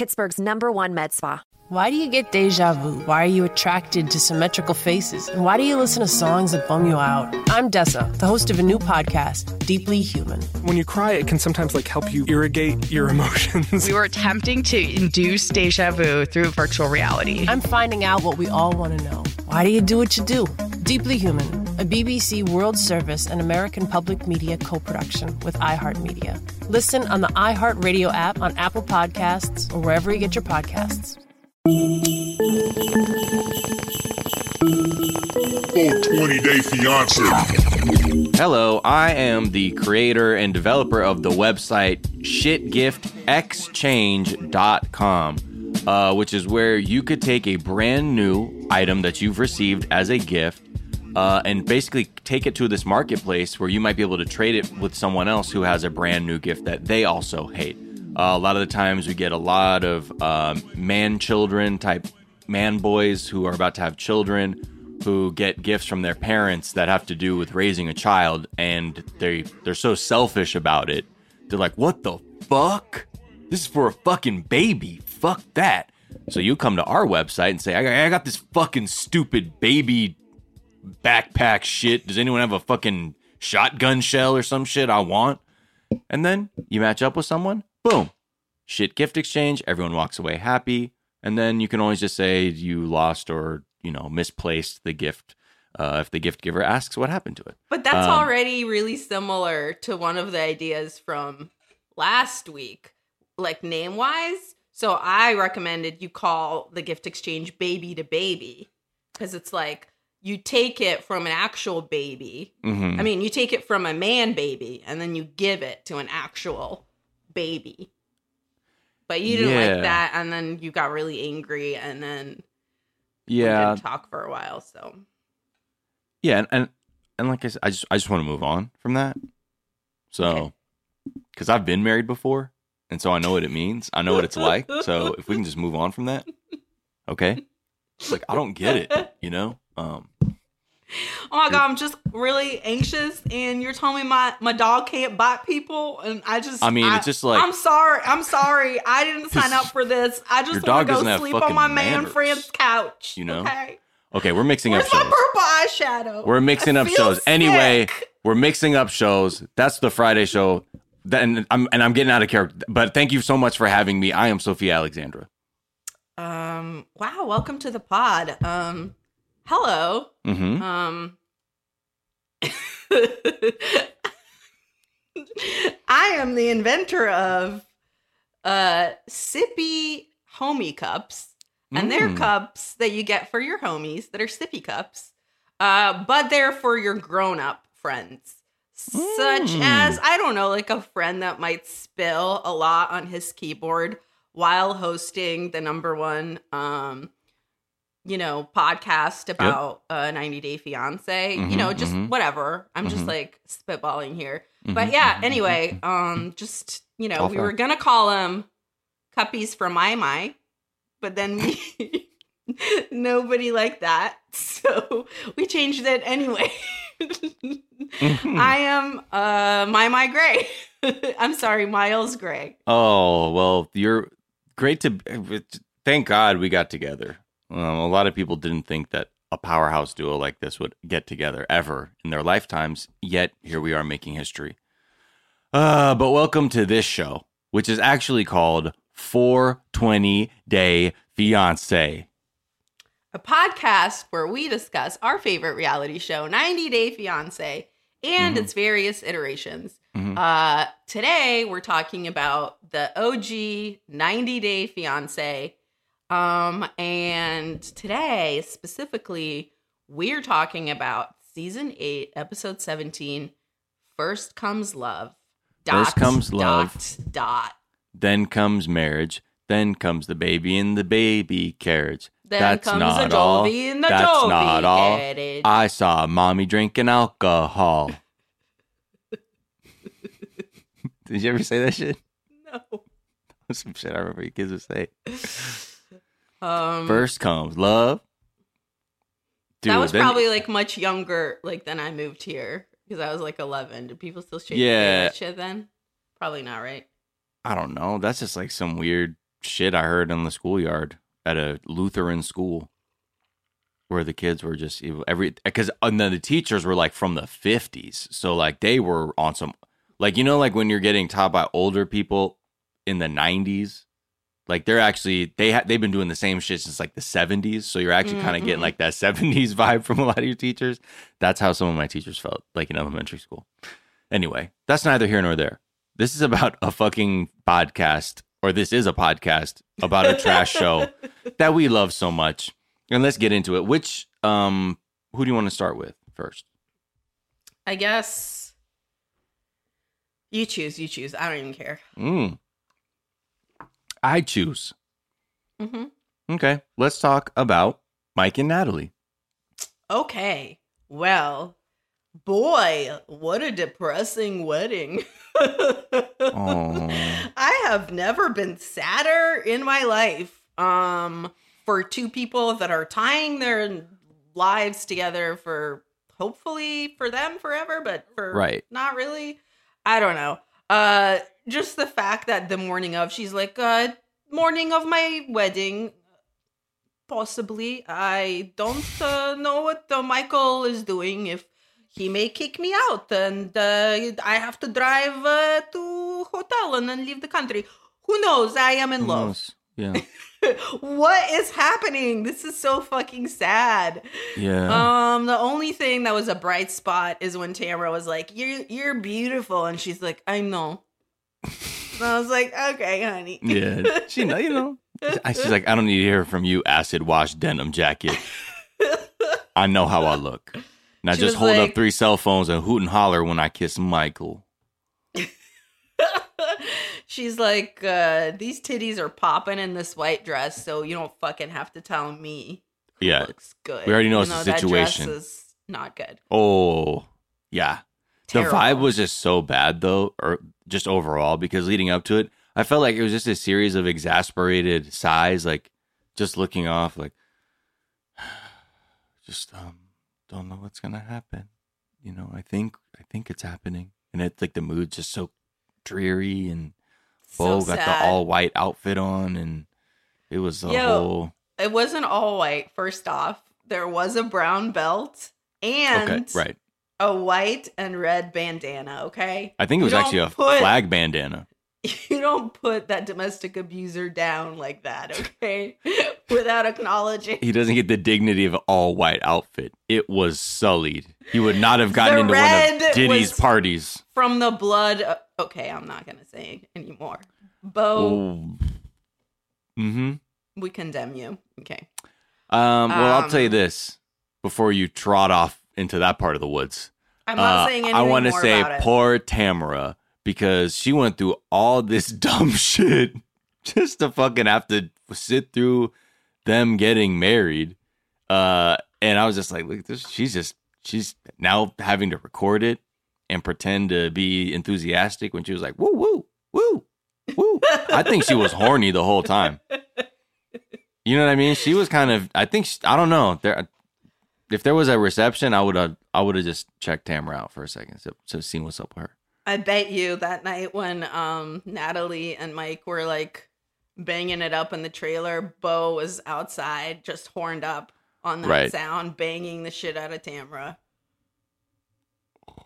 Pittsburgh's number one med spa. Why do you get deja vu? Why are you attracted to symmetrical faces? And why do you listen to songs that bum you out? I'm Dessa, the host of a new podcast, Deeply Human. When you cry, it can sometimes like help you irrigate your emotions. We were attempting to induce deja vu through virtual reality. I'm finding out what we all want to know. Why do you do what you do? Deeply Human, a BBC World Service and American Public Media co production with iHeartMedia. Listen on the iHeartRadio app on Apple Podcasts or wherever you get your podcasts. Full 20 Day Fiance. Hello, I am the creator and developer of the website shitgiftexchange.com, uh, which is where you could take a brand new item that you've received as a gift uh, and basically take it to this marketplace where you might be able to trade it with someone else who has a brand new gift that they also hate. Uh, a lot of the times we get a lot of um, man children type man boys who are about to have children who get gifts from their parents that have to do with raising a child and they they're so selfish about it. They're like, "What the fuck? This is for a fucking baby. Fuck that." So you come to our website and say, "I, I got this fucking stupid baby backpack shit. Does anyone have a fucking shotgun shell or some shit I want?" And then you match up with someone. Boom. Shit gift exchange. Everyone walks away happy. And then you can always just say you lost or, you know, misplaced the gift uh, if the gift giver asks what happened to it. But that's Um, already really similar to one of the ideas from last week, like name wise. So I recommended you call the gift exchange baby to baby because it's like you take it from an actual baby. mhm. I mean, you take it from a man baby and then you give it to an actual baby. But you didn't Yeah. like that, and then you got really angry, and then yeah, didn't talk for a while. So yeah, and, and and like I said, I just I just want to move on from that. So, Okay. because I've been married before, and so I know what it means. I know what it's like. So if we can just move on from that, okay? Like I don't get it, you know. Um, Oh my god, I'm just really anxious, and you're telling me my my dog can't bite people, and I just I mean, it's just like- I'm sorry, I'm sorry, I didn't sign up for this. I just want dog to go sleep on my man manners, friend's couch. you know? Okay, okay, we're mixing up where's my purple eyeshadow? We're mixing I up shows. Anyway, we're mixing up shows. That's the Friday show. Then I'm and I'm getting out of character. But thank you so much for having me. I am Sophia Alexandra. Um, wow, welcome to the pod. Um, hello. Mm-hmm. Um, I am the inventor of uh sippy homie cups, and they're Mm. cups that you get for your homies that are sippy cups, uh, but they're for your grown up friends. Such Mm. as, I don't know, like a friend that might spill a lot on his keyboard while hosting the number one um you know, podcast about uh 90 Day Fiance, you Mhm, know, just mhm. whatever. I'm just Mhm. like spitballing here. Mhm, But yeah, mhm, anyway, um just, you know, All we fair. were going to call him Cuppies for My My, but then we nobody liked that. So we changed it anyway. I am uh My My Gray. I'm sorry, Miles Gray. Oh well, you're great to. Thank God we got together. Um, a lot of people didn't think that a powerhouse duo like this would get together ever in their lifetimes. Yet here we are making history. Uh, but welcome to this show, which is actually called 420 Day Fiance. a podcast where we discuss our favorite reality show, 90 Day Fiance, and Mhm. its various iterations. Mhm. Uh, today, we're talking about the OG 90 Day Fiance. Um, and today, specifically, we're talking about season 8, episode 17 First Comes Love. First Comes Love. Dot, dot. Then comes marriage. Then comes the baby in the baby carriage. Then That's comes not all. Jovi in the That's Jovi not all. carriage. I saw mommy drinking alcohol. Did you ever say that shit? No. Some shit I remember you kids would say. Um, First comes love. Dude, that was then- probably like much younger, like then I moved here because I was like 11. Do people still shake Yeah. that shit then? Probably not, right? I don't know. That's just like some weird shit I heard in the schoolyard at a Lutheran school where the kids were just every because and then the teachers were like from the 50s. So like they were on some like you know like when you're getting taught by older people in the 90s like they're actually they ha- they've been doing the same shit since like the 70s so you're actually kind of getting like that 70s vibe from a lot of your teachers that's how some of my teachers felt like in elementary school anyway that's neither here nor there this is about a fucking podcast or this is a podcast about a trash show that we love so much and let's get into it which um who do you want to start with first I guess you choose. You choose. I don't even care. mm. I choose hmm okay let's talk about mike and natalie Okay. Well, boy, what a depressing wedding. I have never been sadder in my life. Um for two people that are tying their lives together for hopefully for them forever, but for Right. not really. I don't know. Uh just the fact that the morning of she's like uh morning of my wedding. Possibly i don't uh, know what uh, michael is doing. If he may kick me out and uh, i have to drive uh, to hotel and then leave the country. Who knows? I am in Who love. knows? yeah. What is happening? This is so fucking sad. Yeah. Um the only thing that was a bright spot is when tamara was like you're you're beautiful. And she's like i know and i was like okay honey yeah she know you know she's like i don't need to hear from you acid wash denim jacket i know how i look now She just hold like- up three cell phones and hoot and holler when i kiss michael She's like, uh, these titties are popping in this white dress, so you don't fucking have to tell me. Yeah. looks good. We already know even it's the though that dress situation. is not good. oh yeah the vibe was just so bad though or just overall because leading up to it i felt like it was just a series of exasperated sighs like just looking off like just um don't know what's gonna happen you know i think i think it's happening and it's like the mood's just so dreary and bo So got the all white outfit on and it was a Yo. whole It wasn't all white. First off, there was a brown belt and okay right a white and red bandana. Okay, i think it was actually a put- flag bandana you don't put that domestic abuser down like that. Okay, without acknowledging. he doesn't get the dignity of an all white outfit. It was sullied. He would not have gotten into one of Diddy's parties. from the blood. uh, okay, I'm not gonna say anymore. Bo, Oh. Mm-hmm. we condemn you. Okay. Um, well, I'll Um, tell you this before you trot off into that part of the woods. I'm not Uh, saying anything I want to say poor Tamara because she went through all this dumb shit just to fucking have to sit through them getting married. Uh, and I was just like, look, this. She's just she's now having to record it and pretend to be enthusiastic when she was like, woo woo woo woo. I think she was horny the whole time. You know what I mean? She was kind of. I think. She, I don't know. There, if there was a reception, I would have. I would have just checked Tamara out for a second, so, so seen what's up with her. I bet you that night when um Natalie and Mike were like banging it up in the trailer, Bo was outside just horned up on that Right. sound, banging the shit out of Tamara.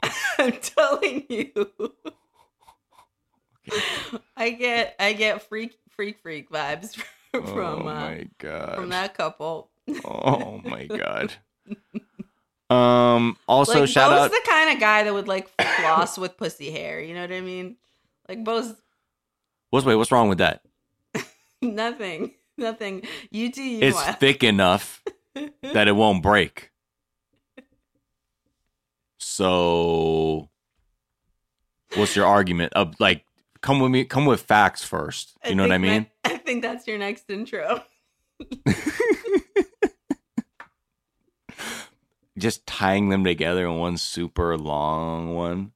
I'm telling you. I get I get freak freak freak vibes from oh uh, my god. from that couple. Oh my god. Um. Also, like shout Bo's out. the kind of guy that would like floss with pussy hair. You know what I mean? Like Bo's What's wait? What's wrong with that? nothing, nothing. You do you. It's Wes. thick enough that it won't break. So, what's your argument? Of like, come with me. Come with facts first. You know what I mean? I think that's your next intro. Just tying them together in one super long one,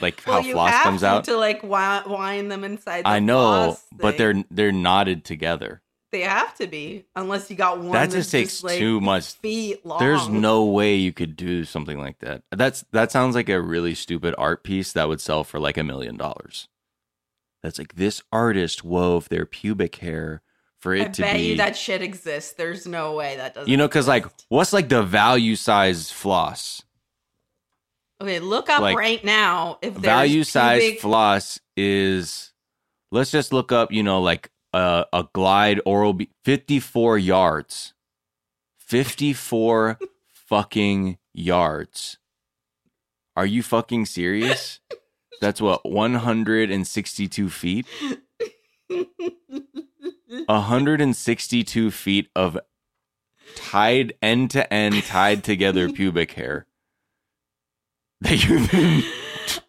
like how you floss comes out. to like wind them inside. The I know, but they're they're knotted together. they have to be unless you got one That just takes like, too much- feet long. There's no way you could do something like that. That's that sounds like a really stupid art piece that would sell for like a million dollars. That's like this artist wove their pubic hair for it I to bet be you that shit exists. There's no way that doesn't. you know because like what's like the value size floss? Okay, look up like, right now if there's value size floss is let's just look up you know like a, a glide oral B 54 yards. 54 fucking yards. Are you fucking serious? That's what 162 feet 162 feet of tied end to end tied together pubic hair that you've been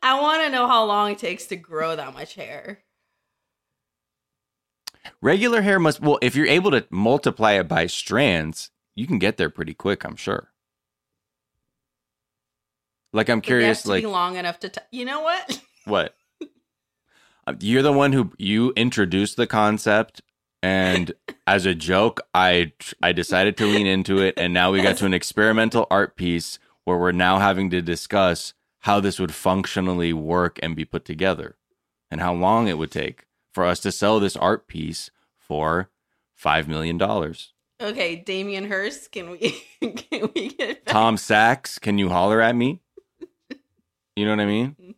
I want to know how long it takes to grow that much hair. Regular hair must well, if you're able to multiply it by strands, you can get there pretty quick, I'm sure. Like I'm curious, like be long enough to. T- you know what? what? Uh, You're the one who you introduced the concept, and as a joke, I I decided to lean into it, and now we got to an experimental art piece where we're now having to discuss how this would functionally work and be put together, and how long it would take for us to sell this art piece for five million dollars. Okay, Damien Hirst, can we can we get back? Tom Sachs, can you holler at me? You know what I mean?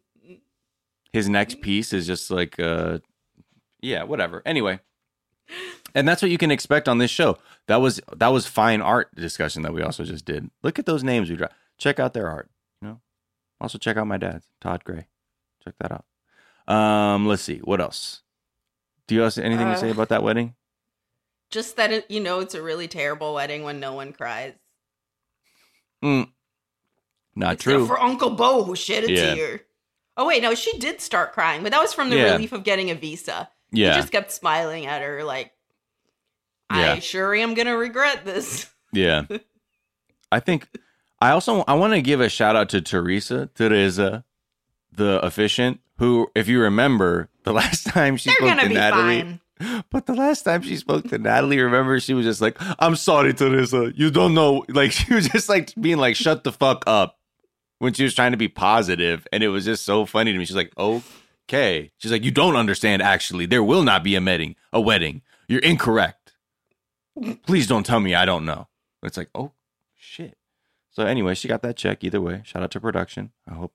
His next piece is just like, uh, yeah, whatever. Anyway, and that's what you can expect on this show. That was that was fine art discussion that we also just did. Look at those names we dropped. Check out their art. You know, also check out my dad's Todd Gray. Check that out. Um, let's see what else. Do you have anything to say Uh, about that wedding? Just that it, you know it's a really terrible wedding when no one cries. Mm, not Except true. for Uncle Bo who shed a Yeah. tear. Oh wait, no, she did start crying, but that was from the Yeah. relief of getting a visa. Yeah, He just kept smiling at her like, I sure am gonna regret this. Yeah. I think I also I want to give a shout out to Teresa, Teresa, the efficient, who, if you remember, the last time she They're spoke be Natalie, fine. but the last time she spoke to Natalie, remember, she was just like, I'm sorry, Teresa. You don't know. Like, she was just like being like, shut the fuck up when she was trying to be positive, And it was just so funny to me. She's like, oh okay. She's like, you don't understand, actually. There will not be a wedding. A wedding. You're incorrect. Please don't tell me I don't know. It's like, oh, shit. So anyway, she got that check either way. Shout out to production. I hope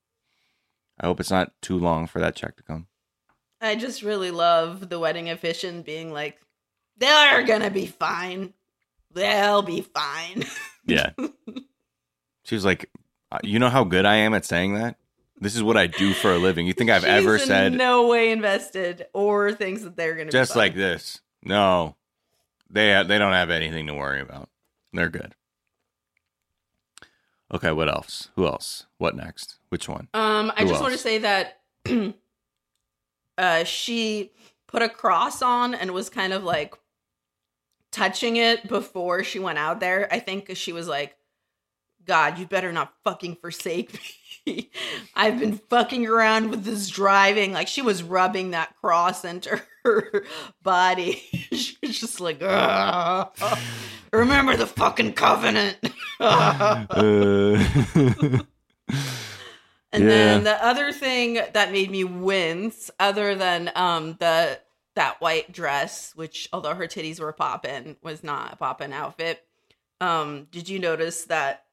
I hope it's not too long for that check to come. I just really love the wedding officiant being like, they're gonna be fine. They'll be fine. Yeah. she was like, "Uh, you know how good I am at saying that? This is what I do for a living. You think I've ever said no way invested or things that they're gonna just be like this? No. They ha- they don't have anything to worry about. They're good. Okay, what else? Who else? What next? Which one? Um, I Who just want to say that uh, she put a cross on and was kind of like touching it before she went out there. I think she was like, God, you better not fucking forsake me. I've been fucking around with this driving. Like she was rubbing that cross into her body. she was just like, "Ugh. remember the fucking covenant. Uh, And Yeah. then the other thing that made me wince, other than um the that white dress, which although her titties were popping, was not a popping outfit. Um, did you notice that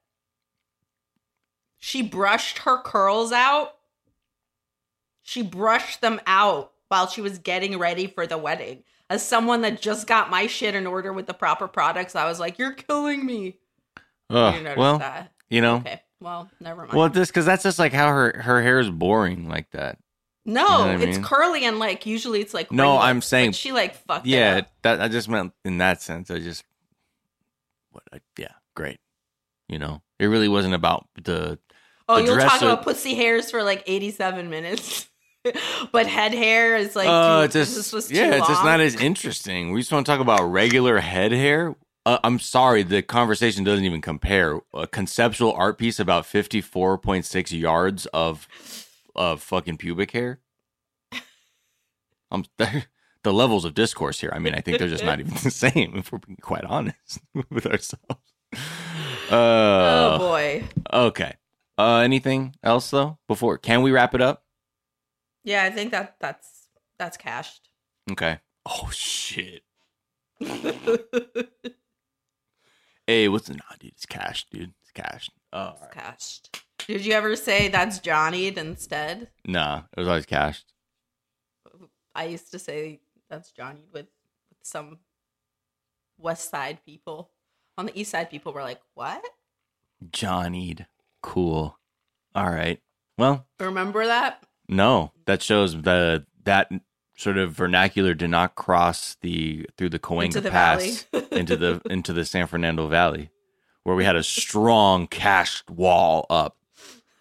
she brushed her curls out? She brushed them out while she was getting ready for the wedding. As someone that just got my shit in order with the proper products, I was like, "You're killing me." ugh, you well, that? you know, Okay, well, never mind. well, this because that's just like how her her hair is boring like that. No, You know I it's mean? curly and like usually it's like No, I'm saying- she like fucked it Yeah, that I just meant in that sense. I just what? I, yeah, great. You know, it really wasn't about the Oh, you'll talk about pussy hairs for like 87 minutes. but head hair is like, Uh, too, it's just, this was yeah, it's just not as interesting. We just want to talk about regular head hair. Uh, I'm sorry, the conversation doesn't even compare. A conceptual art piece about 54.6 yards of of fucking pubic hair. I'm the levels of discourse here. I mean, I think they're just not even the same. If we're being quite honest with ourselves. Oh Uh, boy. okay. Uh, anything else though? Before can we wrap it up? Yeah, I think that that's that's cashed. Okay. Oh shit. Hey, what's the nah, dude? It's cash, dude. It's cash. Oh, It's cashed. Did you ever say that's Johnny instead? nah, it was always cashed. I used to say that's Johnny with, with some West Side people. On the East Side, people were like, "What? Johnny'd. Cool. All right. Well, Remember that?" no, that shows the that sort of vernacular did not cross the through the Cahuenga Into the Pass into the into the San Fernando Valley, where we had a strong cashed wall up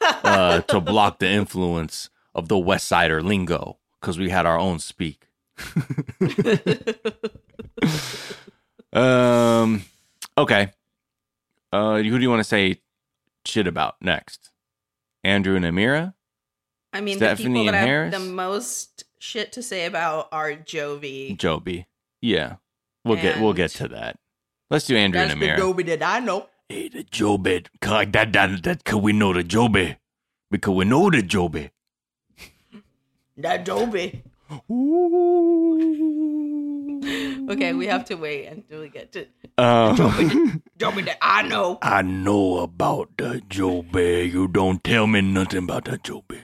uh, to block the influence of the West Sider lingo because we had our own speak. um. Okay. Uh, who do you want to say shit about next? Andrew and Amira. I mean, Stephanie the people and that have Harris? the most shit to say about are Jovi. Joby. Yeah. We'll get we'll get to that. Let's do Andrew That's and the Amira. Jovi that I know. Hey, the Joby. Like that, that, that, cause we know the Joby. Because we know the Joby. That Jovi. Okay, we have to wait until we get to Um, Jovi that I know. I know about the Joby. You don't tell me nothing about the Joby.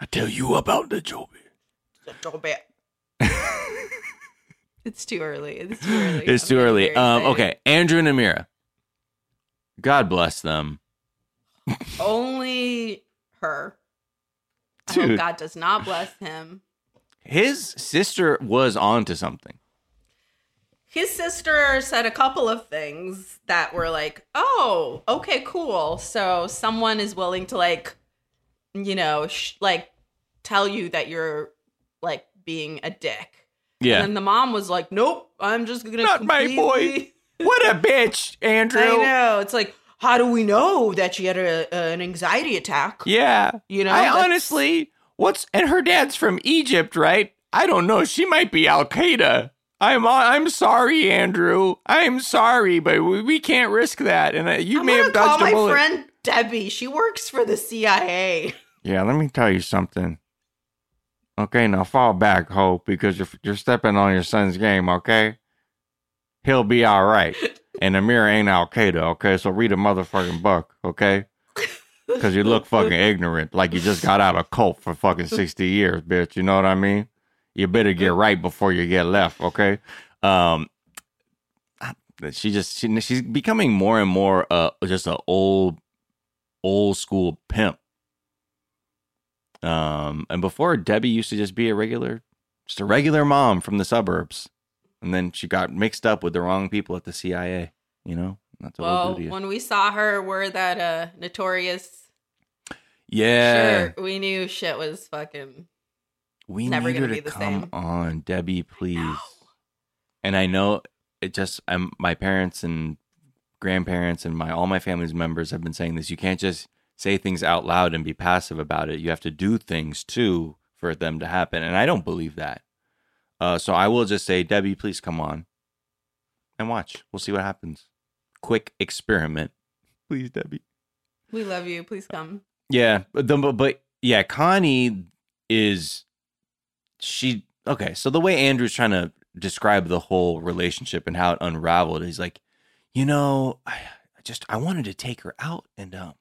I tell you about the Joby. The it's too early. It's too early. It's I'm too early. Um, okay, Andrew and Amira. God bless them. Only her. I hope God does not bless him. His sister was onto something. His sister said a couple of things that were like, "Oh, okay, cool." So someone is willing to like, you know, sh- like tell you that you're like being a dick. Yeah. And then the mom was like, "Nope, I'm just gonna Not my boy. what a bitch, Andrew. I know. It's like, how do we know that she had a, an anxiety attack? Yeah. You know, I honestly, what's and her dad's from Egypt, right? I don't know. She might be Al Qaeda. I'm I'm sorry, Andrew. I'm sorry, but we, we can't risk that. And uh, you I'm may have call dodged my a bullet. friend Debbie. She works for the CIA. Yeah, let me tell you something. Okay, now fall back, Hope, because you're you're stepping on your son's game. Okay, he'll be all right. And Amir ain't Al Qaeda. Okay, so read a motherfucking book. Okay, because you look fucking ignorant, like you just got out of cult for fucking sixty years, bitch. You know what I mean? You better get right before you get left. Okay. Um, she just she, she's becoming more and more uh just a old old school pimp um, and before Debbie used to just be a regular, just a regular mom from the suburbs, and then she got mixed up with the wrong people at the CIA. You know, Well, we'll do to you. when we saw her wear that uh notorious Yeah, shirt, we knew shit was fucking. We never need her be to come same. on, Debbie, please. And I know it just I'm my parents and grandparents and my all my family's members have been saying this. You can't just say things out loud and be passive about it. You have to do things too for them to happen. And I don't believe that. Uh, so I will just say, Debbie, please come on and watch. We'll see what happens. Quick experiment, please, Debbie. We love you. Please come. Yeah, but the, but, but yeah, Connie is she okay? So the way Andrew's trying to describe the whole relationship and how it unraveled, he's like, you know, I, I just I wanted to take her out and um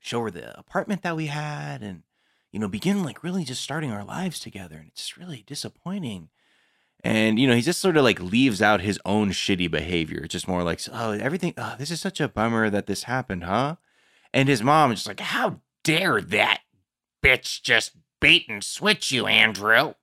show her the apartment that we had and you know begin like really just starting our lives together and it's really disappointing and you know he just sort of like leaves out his own shitty behavior it's just more like oh everything oh, this is such a bummer that this happened huh and his mom is just like how dare that bitch just bait and switch you andrew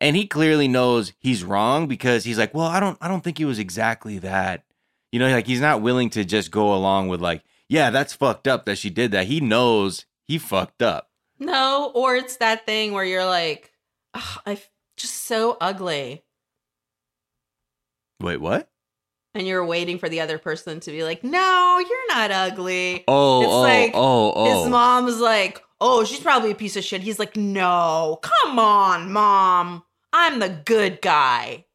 and he clearly knows he's wrong because he's like well i don't i don't think he was exactly that you know like he's not willing to just go along with like yeah that's fucked up that she did that he knows he fucked up No, or it's that thing where you're like, "I'm just so ugly, Wait, what? and you're waiting for the other person to be like, "No, you're not ugly." Oh, It's oh, like oh, oh. His mom's like, "Oh, she's probably a piece of shit." He's like, "No, come on, mom, I'm the good guy."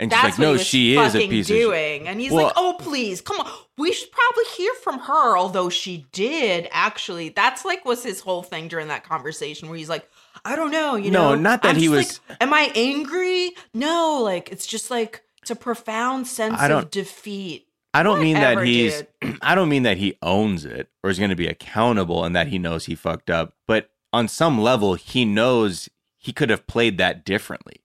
and she's like, no, he she is a piece of shit. And he's Well- like, "Oh, please, come on. We should probably hear from her." Although she did actually. That's like was his whole thing during that conversation where he's like, "I don't know, you No, know, not that I'm he was- like, Am I angry? No, like it's just like it's a profound sense of defeat. I don't mean that he's I don't mean that he owns it or is going to be accountable and that he knows he fucked up, but on some level he knows he could have played that differently.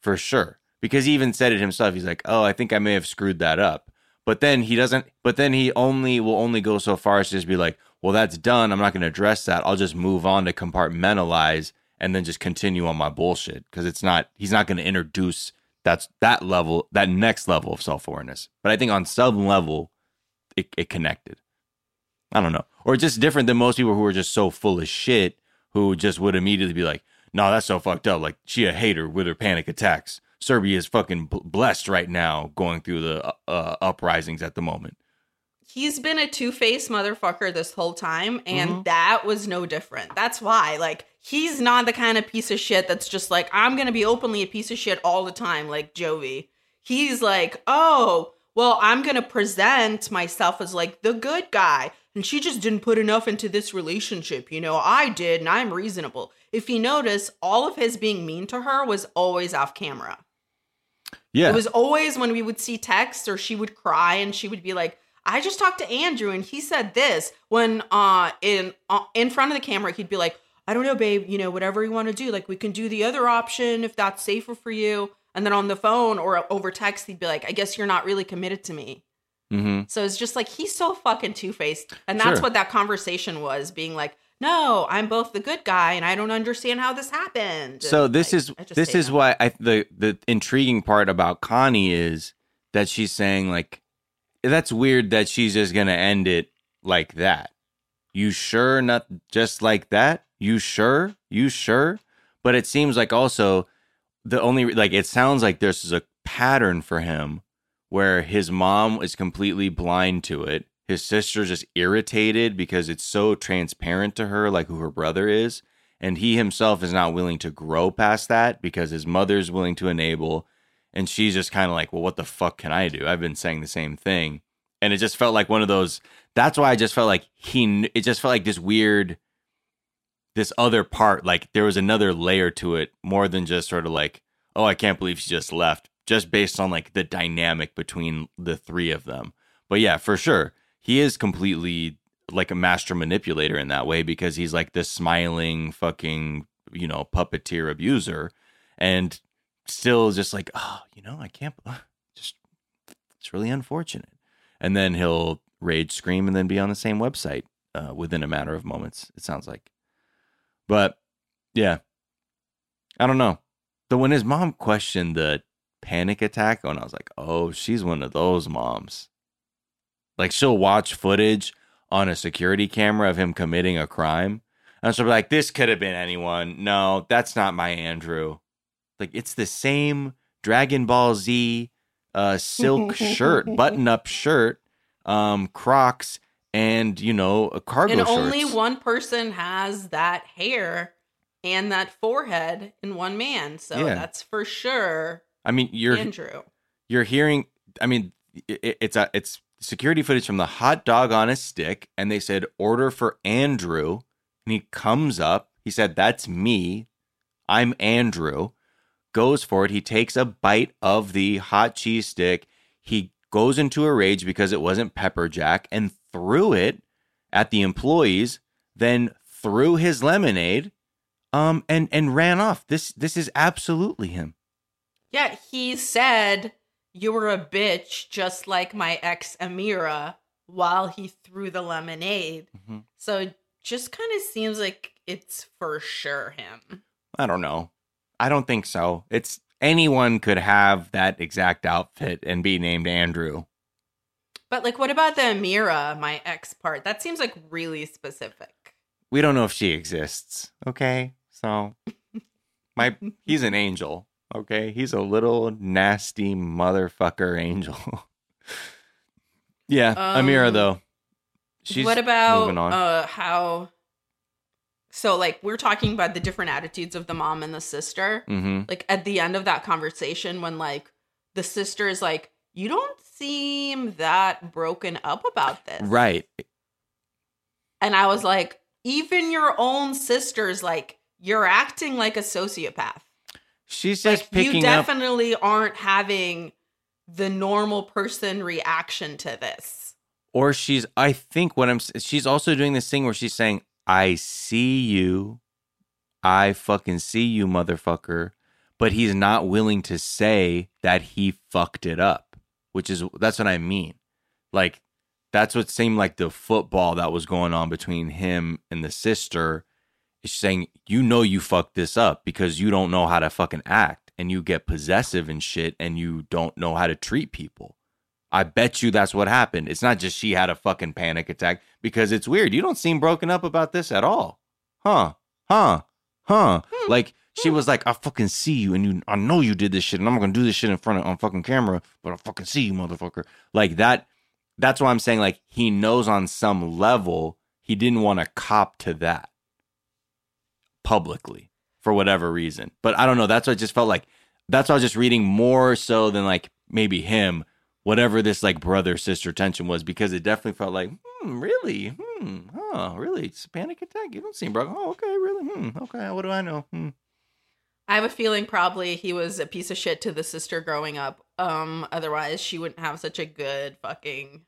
For sure. Because he even said it himself. He's like, "Oh, I think I may have screwed that up." But then he doesn't but then he only will only go so far as to just be like, "Well, that's done. I'm not going to address that. I'll just move on to compartmentalize and then just continue on my bullshit because it's not he's not going to introduce that's that level that next level of self-awareness. But i think on some level it, it connected. I don't know. Or just different than most people who are just so full of shit who just would immediately be like no that's so fucked up. Like she a hater with her panic attacks. Serbia is fucking blessed right now going through the uh, uh, uprisings at the moment. He's been a two-faced motherfucker this whole time and Mm-hmm. that was no different. That's why like he's not the kind of piece of shit that's just like i'm gonna be openly a piece of shit all the time like jovi. He's like oh well i'm gonna present myself as like the good guy. And she just didn't put enough into this relationship you know? I did and i'm reasonable. If you notice all of his being mean to her was always off camera. Yeah. It was always when we would see text or she would cry and she would be like, "I just talked to Andrew and he said this." When uh in uh, in front of the camera, he'd be like, "I don't know, babe. You know, whatever you want to do. Like we can do the other option if that's safer for you." And then on the phone or over text, he'd be like, "I guess you're not really committed to me." mm-hmm. So it's just like he's so fucking two faced, and that's Sure. what that conversation was, being like. No, I'm both the good guy, and I don't understand how this happened. So And, this like, is I this is why I the the intriguing part about Connie is that she's saying like that's weird that she's just gonna end it like that. You sure not just like that? You sure? You sure? But it seems like also the only like it sounds like this is a pattern for him where his mom is completely blind to it. His sister's just irritated because it's so transparent to her, like who her brother is. And he himself is not willing to grow past that because his mother's willing to enable. And she's just kind of like, well, what the fuck can I do? I've been saying the same thing. And it just felt like one of those. That's why I just felt like he, it just felt like this weird, this other part. Like there was another layer to it more than just sort of like, oh, I can't believe she just left, just based on like the dynamic between the three of them. But yeah, for sure, he is completely like a master manipulator in that way because he's like this smiling fucking, you know, puppeteer abuser and still just like, oh, you know, I can't, just, it's really unfortunate. And then he'll rage scream and then be on the same website uh, within a matter of moments, it sounds like. But yeah, I don't know. So when his mom questioned the panic attack, and I was like, oh, she's one of those moms. Like she'll watch footage on a security camera of him committing a crime. And she'll be like, this could have been anyone. No, that's not my Andrew. Like it's the same Dragon Ball Z uh, silk shirt, button up shirt, um, Crocs, and you know, a cargo and shorts. only one person has that hair and that forehead in one man so Yeah. that's for sure I mean, you're andrew. you're hearing i mean it, it's a it's security footage from the hot dog on a stick and they said order for andrew. And he comes up he said that's me. I'm andrew. Goes for it. He takes a bite of the hot cheese stick. He goes into a rage because it wasn't pepper jack and threw it at the employees then threw his lemonade um and and ran off this this is absolutely him yeah he said you were a bitch just like my ex amira while he threw the lemonade Mhm. so it just kind of seems like it's for sure him I don't know. I don't think so. It's anyone could have that exact outfit and be named Andrew. But like what about the amira my ex part that seems like really specific we don't know if she exists. Okay, so my he's an angel. Okay, he's a little nasty motherfucker angel. yeah, Amira Um, though. She's what about on. uh how so like we're talking about the different attitudes of the mom and the sister mm-hmm. like at the end of that conversation when like the sister is like you don't seem that broken up about this. Right. and i was like even your own sister's like you're acting like a sociopath. She's just like picking up. You definitely aren't having the normal person reaction to this. Or she's i think what i'm she's also doing this thing where she's saying i see you. I fucking see you motherfucker. But he's not willing to say that he fucked it up which is that's what i mean like that's what seemed like the football that was going on between him and the sister is saying you know you fucked this up because you don't know how to fucking act and you get possessive and shit and you don't know how to treat people I bet you that's what happened. It's not just she had a fucking panic attack because it's weird. You don't seem broken up about this at all. Huh? Huh? Huh? Hmm. Like she was like, I fucking see you and you I know you did this shit and I'm gonna do this shit in front of on fucking camera, but I fucking see you, motherfucker. Like that that's why I'm saying like he knows on some level he didn't want to cop to that publicly for whatever reason. But I don't know. That's what I just felt like. That's why I was just reading more so than like maybe him, whatever this like brother sister tension was, because it definitely felt like, hmm, really, hmm, huh, really, it's a panic attack. You don't seem broken. Oh, okay, really, hmm, okay. What do I know? Hmm. I have a feeling probably he was a piece of shit to the sister growing up. Um, otherwise she wouldn't have such a good fucking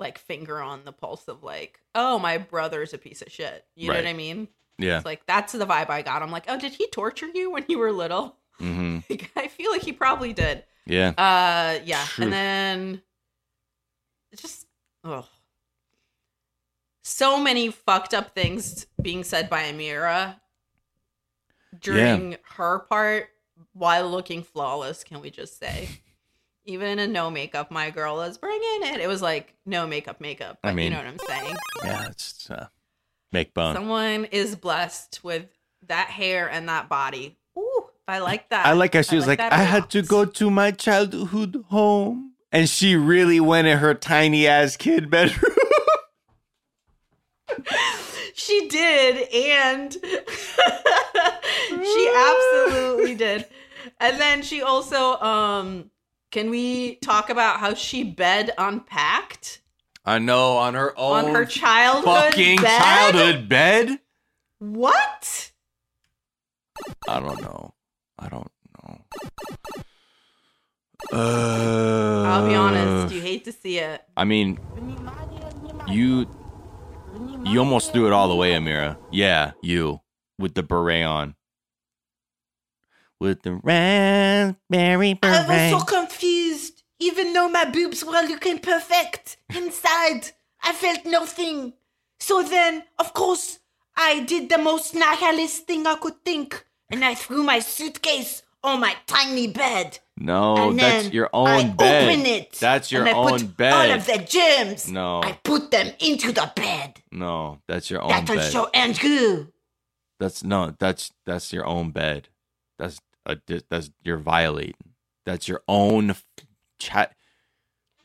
like finger on the pulse of like, oh, my brother's a piece of shit. You know what I mean? Yeah. It's like that's the vibe I got. I'm like, oh, did he torture you when you were little? Mm-hmm. Like, I feel like he probably did. Yeah. Uh, yeah, True. and then just oh, so many fucked up things being said by Amira during her part while looking flawless. Can we just say? Even in no makeup, my girl is bringing it. It was like no makeup, makeup. I But mean- you know what I'm saying. Yeah. It's uh, make bone. Someone is blessed with that hair and that body. Ooh, I like that. I like how she was like, that I a had to go to my childhood home. And she really went in her tiny ass kid bedroom. She did, and she absolutely did. And then she also, um, can we talk about how she bed unpacked I know, on her own on her childhood fucking bed? childhood bed. What? I don't know. I don't know. Uh, I'll be honest, you hate to see it. I mean, you you almost threw it all the way, Amira. Yeah, you with the beret on. With the raspberry beret. I was so confused. Even though my boobs were looking perfect inside, I felt nothing. So then, of course, I did the most nihilist thing I could think, and I threw my suitcase on my tiny bed. no, and that's your own I bed. open it. That's your own bed. All of the germs. No. I put them into the bed. no, that's your own that will bed. show Andrew. That's no, that's that's your own bed. That's a that's you're violating. That's your own chat.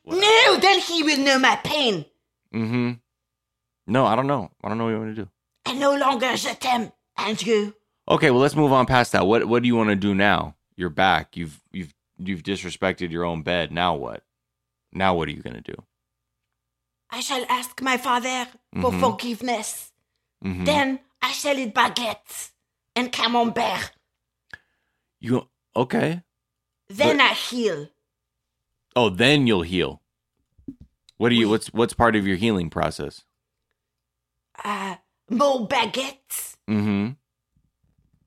No, then he will know my pain. Mm-hmm. No, I don't know. I don't know what you want to do. I no longer je t'aime, Andrew. Okay, well let's move on past that. What what do you want to do now? You're back. You've you've you've disrespected your own bed. Now what? Now what are you gonna do? I shall ask my father for Mhm. forgiveness. Mhm. Then I shall eat baguettes and camembert. You okay? Then But- I heal. Oh, then you'll heal. What do you? What's what's part of your healing process? Uh, more baguettes. Mm-hmm.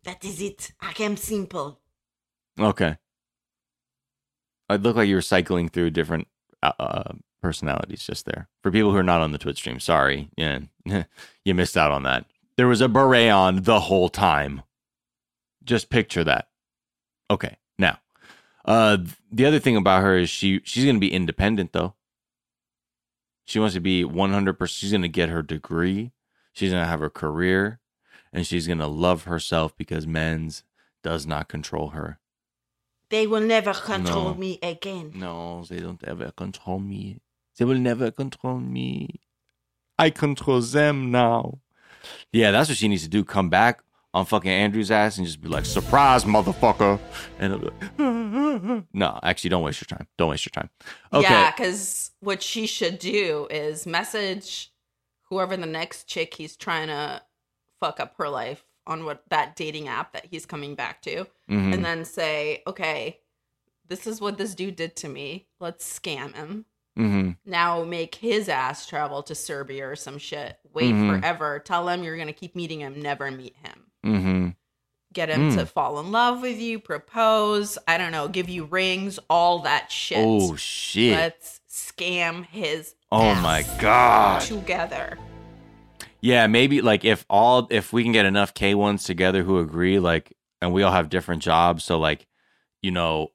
That is it. I am simple. Okay. It looked like you were cycling through different uh, uh, personalities just there. For people who are not on the Twitch stream, sorry, yeah, you missed out on that. There was a beret on the whole time. Just picture that. Okay, now, uh, the other thing about her is she she's gonna be independent though. She wants to be one hundred percent. She's gonna get her degree. She's gonna have a career, and she's gonna love herself because men's does not control her. They will never control No. me again. No, they don't ever control me. They will never control me. I control them now. Yeah, that's what she needs to do. Come back on fucking Andrew's ass and just be like, surprise, motherfucker. And it'll be like, no, actually, don't waste your time. Don't waste your time. Okay. Yeah, because what she should do is message whoever the next chick he's trying to fuck up her life on what that dating app that he's coming back to, Mhm. and then say, okay, this is what this dude did to me. Let's scam him. hmm Now make his ass travel to Serbia or some shit. Wait Mhm. forever. Tell him you're gonna keep meeting him. Never meet him. hmm Get him Mm. to fall in love with you. Propose. I don't know. Give you rings. All that shit. Oh, shit. Let's scam his. oh, ass my God. Together. Yeah, maybe like if all if we can get enough K ones together who agree, like, and we all have different jobs, so like, you know,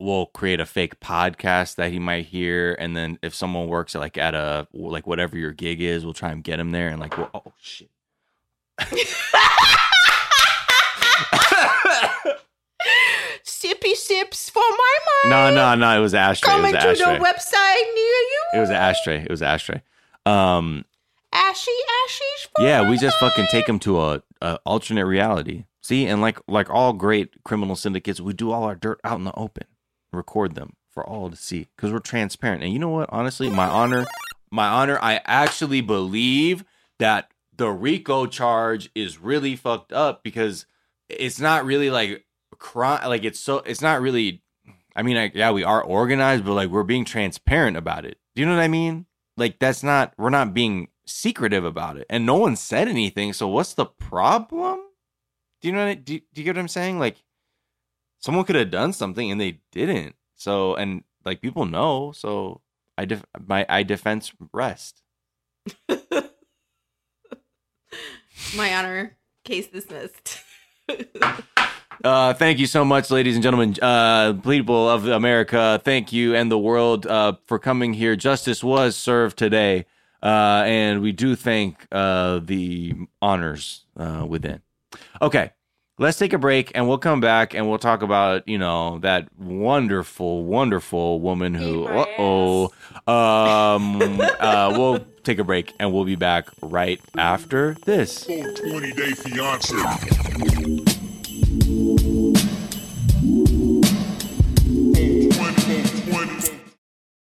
we'll create a fake podcast that he might hear, and then if someone works at like at a like whatever your gig is, we'll try and get him there, and like, we'll, oh shit, Sippy sips for my mom. no, no, no, it was ashtray, it was to ashtray, the website near you. it was an ashtray, it was ashtray. Um, Ashy ashes for yeah, we just fucking take him to a, a alternate reality. See, and like like all great criminal syndicates, we do all our dirt out in the open, record them for all to see because we're transparent. And you know what? Honestly, my honor, my honor, I actually believe that the RICO charge is really fucked up because it's not really like crime. Like it's so it's not really. I mean, like, yeah, we are organized, but like we're being transparent about it. Do you know what I mean? Like that's not we're not being secretive about it, and no one said anything. So what's the problem? Do you know? What, do, do you get what I'm saying? Like someone could have done something and they didn't. So and like people know. So I def- my I defense rest. My honor. Case dismissed. Uh, thank you so much, ladies and gentlemen, uh, people of America. Thank you and the world uh, for coming here. Justice was served today, uh, and we do thank uh, the honors uh, within. Okay, let's take a break, and we'll come back and we'll talk about you know that wonderful, wonderful woman who. Uh oh. Um. uh. We'll take a break, and we'll be back right after this. 20 Day Fiance.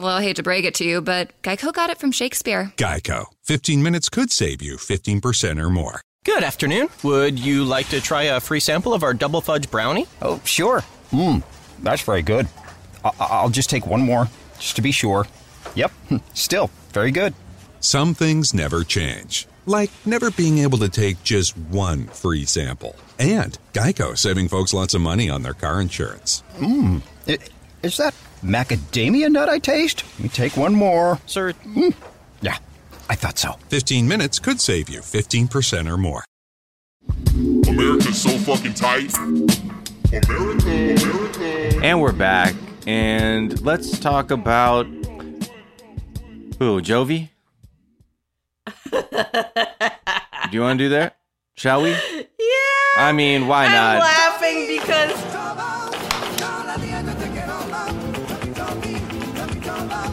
Well, I hate to break it to you, but Geico got it from Shakespeare. Geico. 15 minutes could save you 15% or more. Good afternoon. Would you like to try a free sample of our double fudge brownie? Oh, sure. Mmm, that's very good. I- I'll just take one more, just to be sure. Yep, hmm, still very good. Some things never change, like never being able to take just one free sample. And Geico saving folks lots of money on their car insurance. Mmm, is that macadamia nut I taste? Let me take one more. Sir, Mm. Yeah, I thought so. 15 minutes could save you 15% or more. America's so fucking tight. America, America. And we're back, and let's talk about who Jovi. do you want to do that? Shall we? Yeah. I mean, why I'm not? laughing because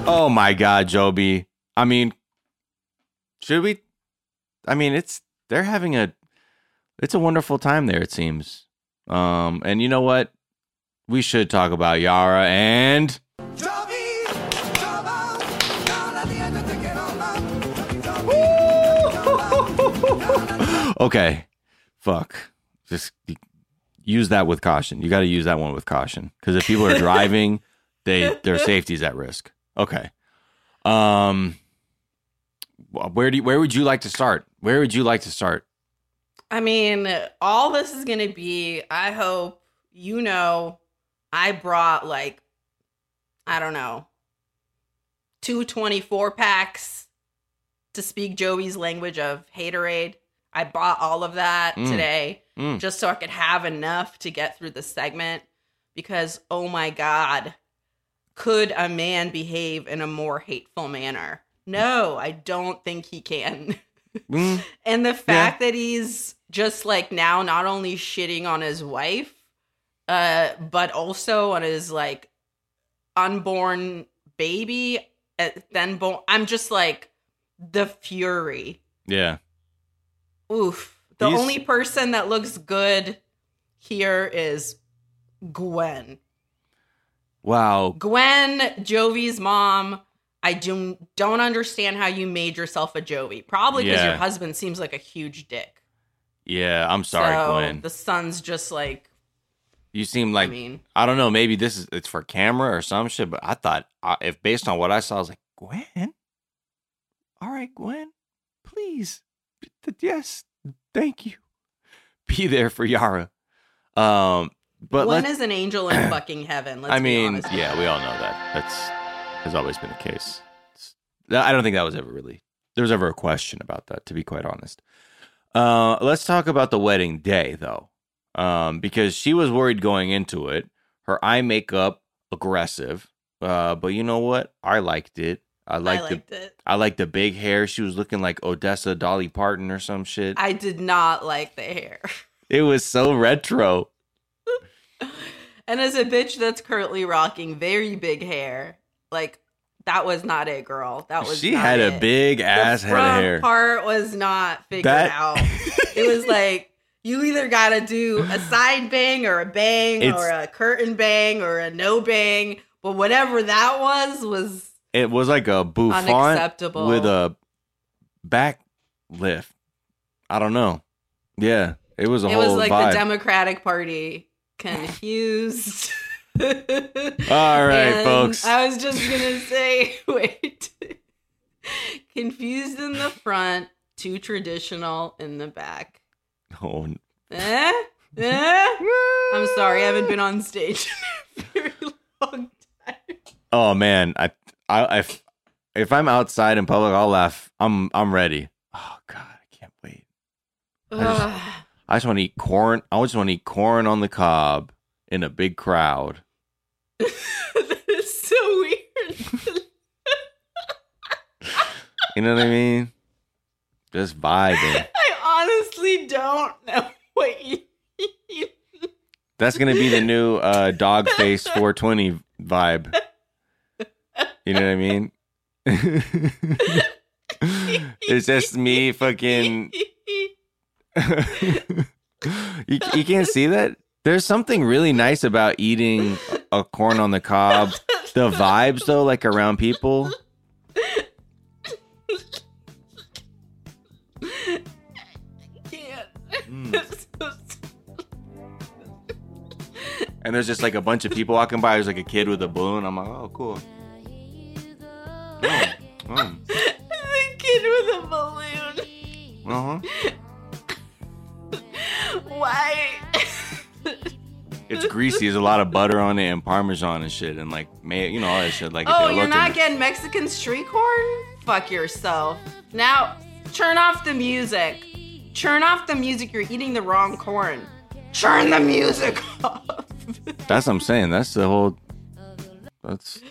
Oh my God, Joby. I mean, should we? I mean, it's they're having a it's a wonderful time there. It seems. Um, and you know what? We should talk about Yara and. okay, fuck. Just use that with caution. You got to use that one with caution because if people are driving, they their safety's at risk. Okay. Um. Where do you, where would you like to start? Where would you like to start? I mean, all this is going to be, I hope you know I brought like, I don't know, two 24 packs to speak Joey's language of haterade. I bought all of that Mm. today Mm. just so I could have enough to get through the segment because, oh my God, could a man behave in a more hateful manner? No, I don't think he can. Mm. And the fact that he's just like now not only shitting on his wife, uh, but also on his like unborn baby, uh, then born. I'm just like the fury. Yeah. Oof. The He's- only person that looks good here is Gwen. Wow. Gwen, Jovi's mom. I do don't understand how you made yourself a Jovi. Probably because Yeah. your husband seems like a huge dick. Yeah. I'm sorry, So Gwen. The son's just like You seem like I, mean- I don't know. Maybe this is it's for camera or some shit. But I thought if based on what I saw, I was like, Gwen. All right, Gwen. Please, yes, thank you. Be there for Yara. Um, but let's- is an angel in fucking heaven. Let's I mean, yeah, we all know that. That's has always been the case. It's- I don't think that was ever really there was ever a question about that. To be quite honest, uh, let's talk about the wedding day though, um, because she was worried going into it. Her eye makeup aggressive, uh, but you know what? I liked it. I liked, liked the it. I liked the big hair. She was looking like Odessa Dolly Parton or some shit. I did not like the hair. it was so retro. And as a bitch that's currently rocking very big hair, like that was not it, girl. That was She had a it. big The ass head of front hair. Part was not figured That- out. it was like you either got to do a side bang or a bang It's- or a curtain bang or a no bang, but whatever that was was It was like a bouffant with a back lift. I don't know. Yeah, it was a it whole was like vibe. the Democratic Party confused. All right, folks. I was just gonna say, wait, confused in the front, too traditional in the back. Oh, Eh? Eh? I'm sorry, I haven't been on stage in a very long time. oh man, I, I, if, if I'm outside in public, I'll laugh. I'm, I'm ready. Oh god, I can't wait. I just. I just want to eat corn. I just want to eat corn on the cob in a big crowd. that is so weird. You know what I mean? Just vibing. I honestly don't know what you. That's gonna be the new uh, Doggface 420 vibe. You know what I mean? it's just me fucking. you, you can't see that. There's something really nice about eating a corn on the cob. The vibes though, like around people. Mm. And there's just like a bunch of people walking by. There's like a kid with a balloon. I'm like, oh, cool. Oh, oh, the kid with a balloon. uh-huh. Why? It's greasy. There's a lot of butter on it and parmesan and shit, and like may you know all that shit. Like oh, you're not in- getting Mexican street corn? Fuck yourself. Now, turn off the music. Turn off the music. You're eating the wrong corn. Turn the music off. That's what I'm saying. That's the whole. That's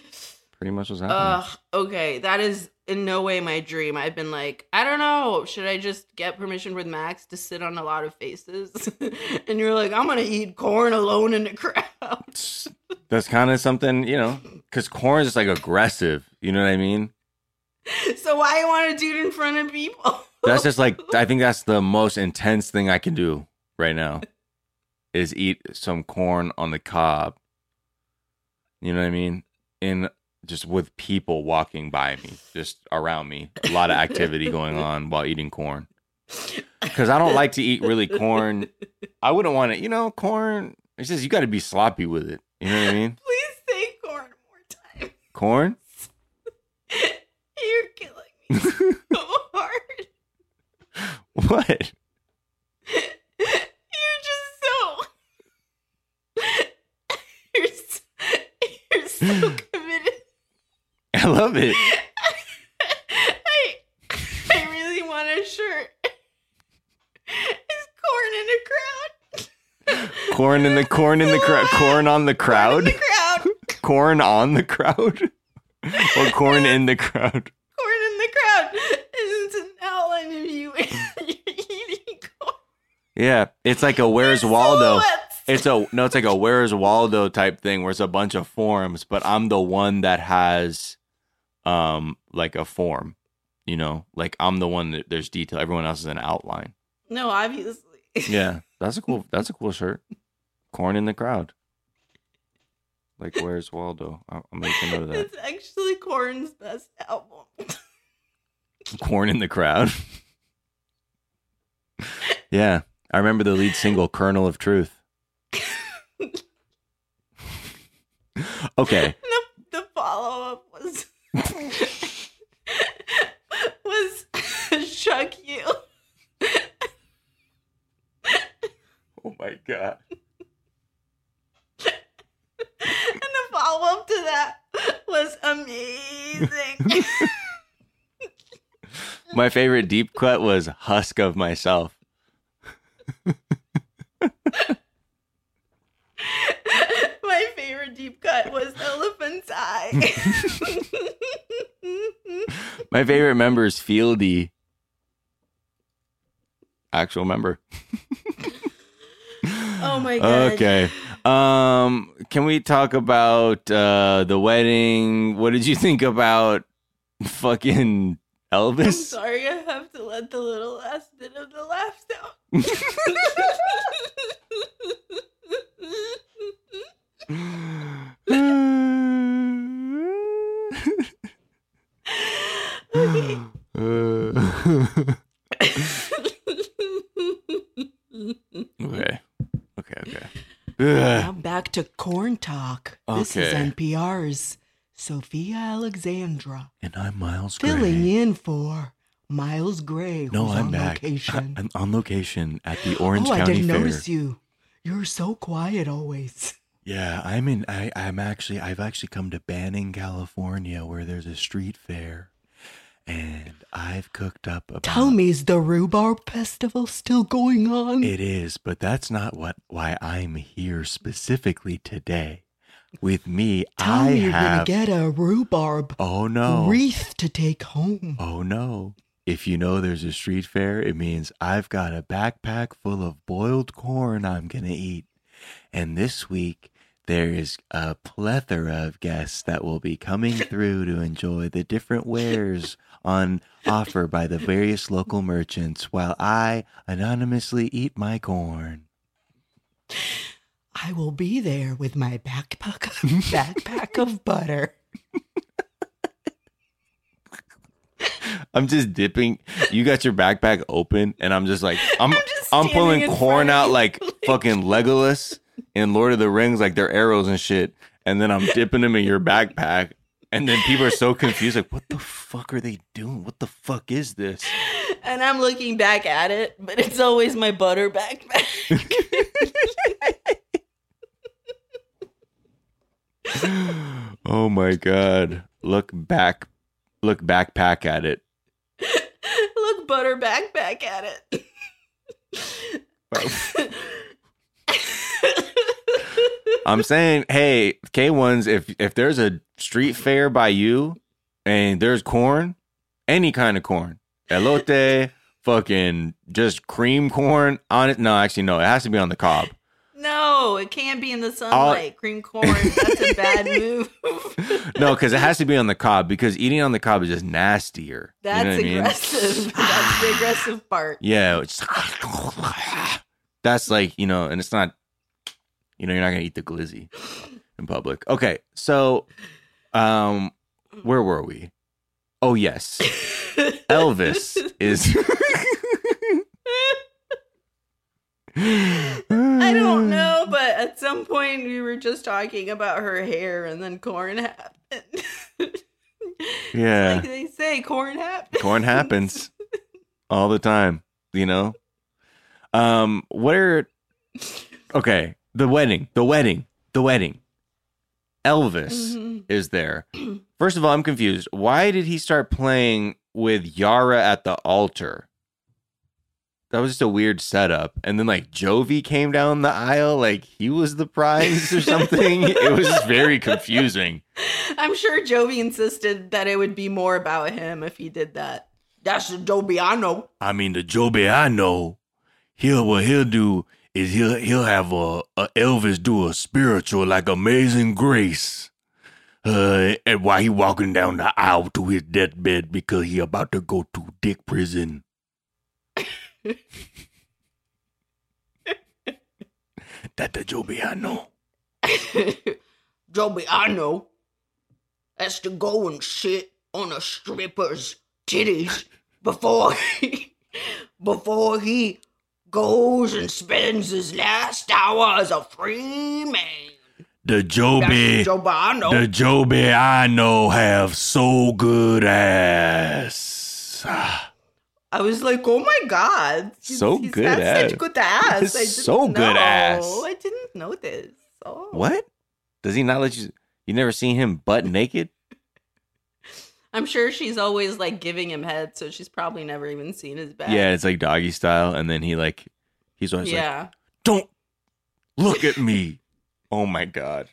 pretty much what's happening. Ugh. Okay, that is in no way my dream. I've been like, I don't know. Should I just get permission with Max to sit on a lot of faces? and you're like, I'm gonna eat corn alone in the crowd. That's kind of something you know, because corn is just like aggressive. You know what I mean? so why you want to do it in front of people? That's just like I think that's the most intense thing I can do right now, is eat some corn on the cob. You know what I mean? In just with people walking by me, just around me, a lot of activity going on while eating corn. Because I don't like to eat really corn. I wouldn't want to, you know, corn. It's just you got to be sloppy with it. You know what I mean? Please say corn more time. Corn. You're killing me so hard. What? You're just so. You're so committed. I love it. I, I really want a shirt. It's corn in the crowd. Corn in the corn in the crowd. Corn on the crowd. Crowd. Corn on the crowd. or corn in the crowd. Corn in the crowd. It's an outline of you eating corn. Yeah, it's like a Where's Waldo. It's a no, it's like a Where's Waldo type thing where it's a bunch of forms, but I'm the one that has um like a form. You know, like I'm the one that there's detail. Everyone else is an outline. No, obviously. Yeah, that's a cool. That's a cool shirt. Corn in the crowd. Like Where's Waldo? Make a note of that. It's actually Korn's best album. Corn in the crowd. yeah, I remember the lead single, "Kernel of Truth." Okay, the the follow up was was Shuck You. Oh my god. And the follow up to that was amazing. My favorite deep cut was "Husk of Myself." My favorite deep cut was Elephant's Eye. My favorite member is Fieldy. Actual member. oh my god. Okay. Um, can we talk about uh the wedding? What did you think about fucking I'm Elvis? sorry, I have to let the little last bit of the laughs out. okay. okay. Okay, okay. Now back to corn talk. This is Okay. NPR's Sophia Alexandra And I'm Miles Gray. filling in for Miles Gray, No, who's I'm on back. location. I'm on location at the Orange oh, I County didn't Fair. notice you. You're so quiet always. Yeah, I'm in. I, I'm actually. I've actually come to Banning, California, where there's a street fair, and I've cooked up about. Tell me, is the rhubarb festival still going on? It is, but that's not what why I'm here specifically today. With me, Tell I me you're have. gonna get a rhubarb oh no! wreath to take home. Oh no! If you know there's a street fair, it means I've got a backpack full of boiled corn I'm gonna eat. And this week there is a plethora of guests that will be coming through to enjoy the different wares on offer by the various local merchants while I anonymously eat my corn. I will be there with my backpack backpack of butter. I'm just dipping. You got your backpack open, and I'm just like, I'm, I'm, standing pulling corn out like fucking Legolas in Lord of the Rings, like they're arrows and shit. And then I'm dipping them in your backpack, and then people are so confused, like, what the fuck are they doing? What the fuck is this? and I'm looking back at it, but it's always my butter backpack. Oh my god! Look back, look backpack at it. Look butter backpack at it. I'm saying, hey, K ones, if if there's a street fair by you and there's corn, any kind of corn, elote, fucking just cream corn on it. No, actually, no, it has to be on the cob. No, it can't be in the sunlight. Cream corn. That's a bad move. No, because it has to be on the cob because eating on the cob is just nastier. You know That's I mean? aggressive. That's the aggressive part. Yeah, it's that's like you know, and it's not, you know, you're not gonna eat the glizzy in public. Okay, so, um, where were we? Oh yes, Elvis is. I don't know, but at some point we were just talking about her hair, and then corn happened. Yeah, like they say, corn happened. corn happens all the time. You know, um, what are okay? The wedding, the wedding, the wedding. Elvis Mhm. is there. First of all, I'm confused. Why did he start playing with Yara at the altar? That was just a weird setup. And then like Jovi came down the aisle like he was the prize or something. it was just very confusing. I'm sure Jovi insisted that it would be more about him if he did that. That's the Jovi I know. I mean, the Joby I know, he'll what he'll do is he'll he'll have a, a Elvis do a spiritual like Amazing Grace, uh, and while he walking down the aisle to his deathbed because he about to go to dick prison. that the Joby I know. Joby I know has to go and sit on a stripper's titties before he, before he goes and spends his last hour as a free man. The Joby, the Joby I know. the Joby I know have so good ass. I was like, oh my god, he's- So he's good ass. such good ass. So good know. ass. I didn't know this. Oh. What? Does he not let you? You never seen him butt naked? I'm sure she's always like giving him head, so she's probably never even seen his back. Yeah, it's like doggy style, and then he like he's always like, yeah. "Don't look at me." oh my god.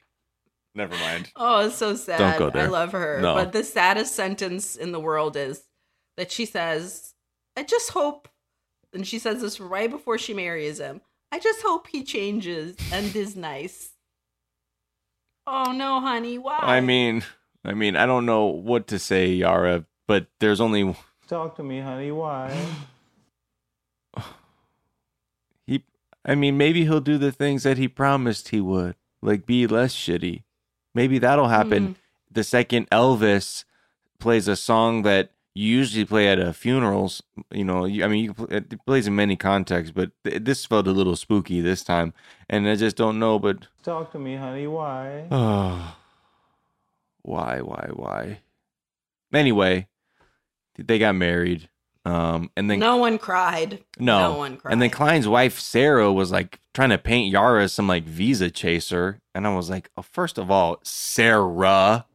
Never mind. Oh, it's so sad. Don't go there. I love her. No. But the saddest sentence in the world is that she says, I just hope, and she says this right before she marries him, I just hope he changes and is nice. Oh no, honey, why? I mean, I mean, I don't know what to say, Yara, but there's only Talk to me, honey. Why? he. I mean, maybe he'll do the things that he promised he would, like be less shitty. Maybe that'll happen. Mm. The second Elvis plays a song that you usually play at uh, funerals. You know, you, I mean, you, can pl- it plays in many contexts, but th- this felt a little spooky this time, and I just don't know. But Talk to me, honey. Why? Why, why, why? Anyway, they got married. Um, and then no one cried. no, No one cried. and then Klein's wife Sarah was like trying to paint Yara as some like visa chaser, and I was like, oh, first of all, Sarah,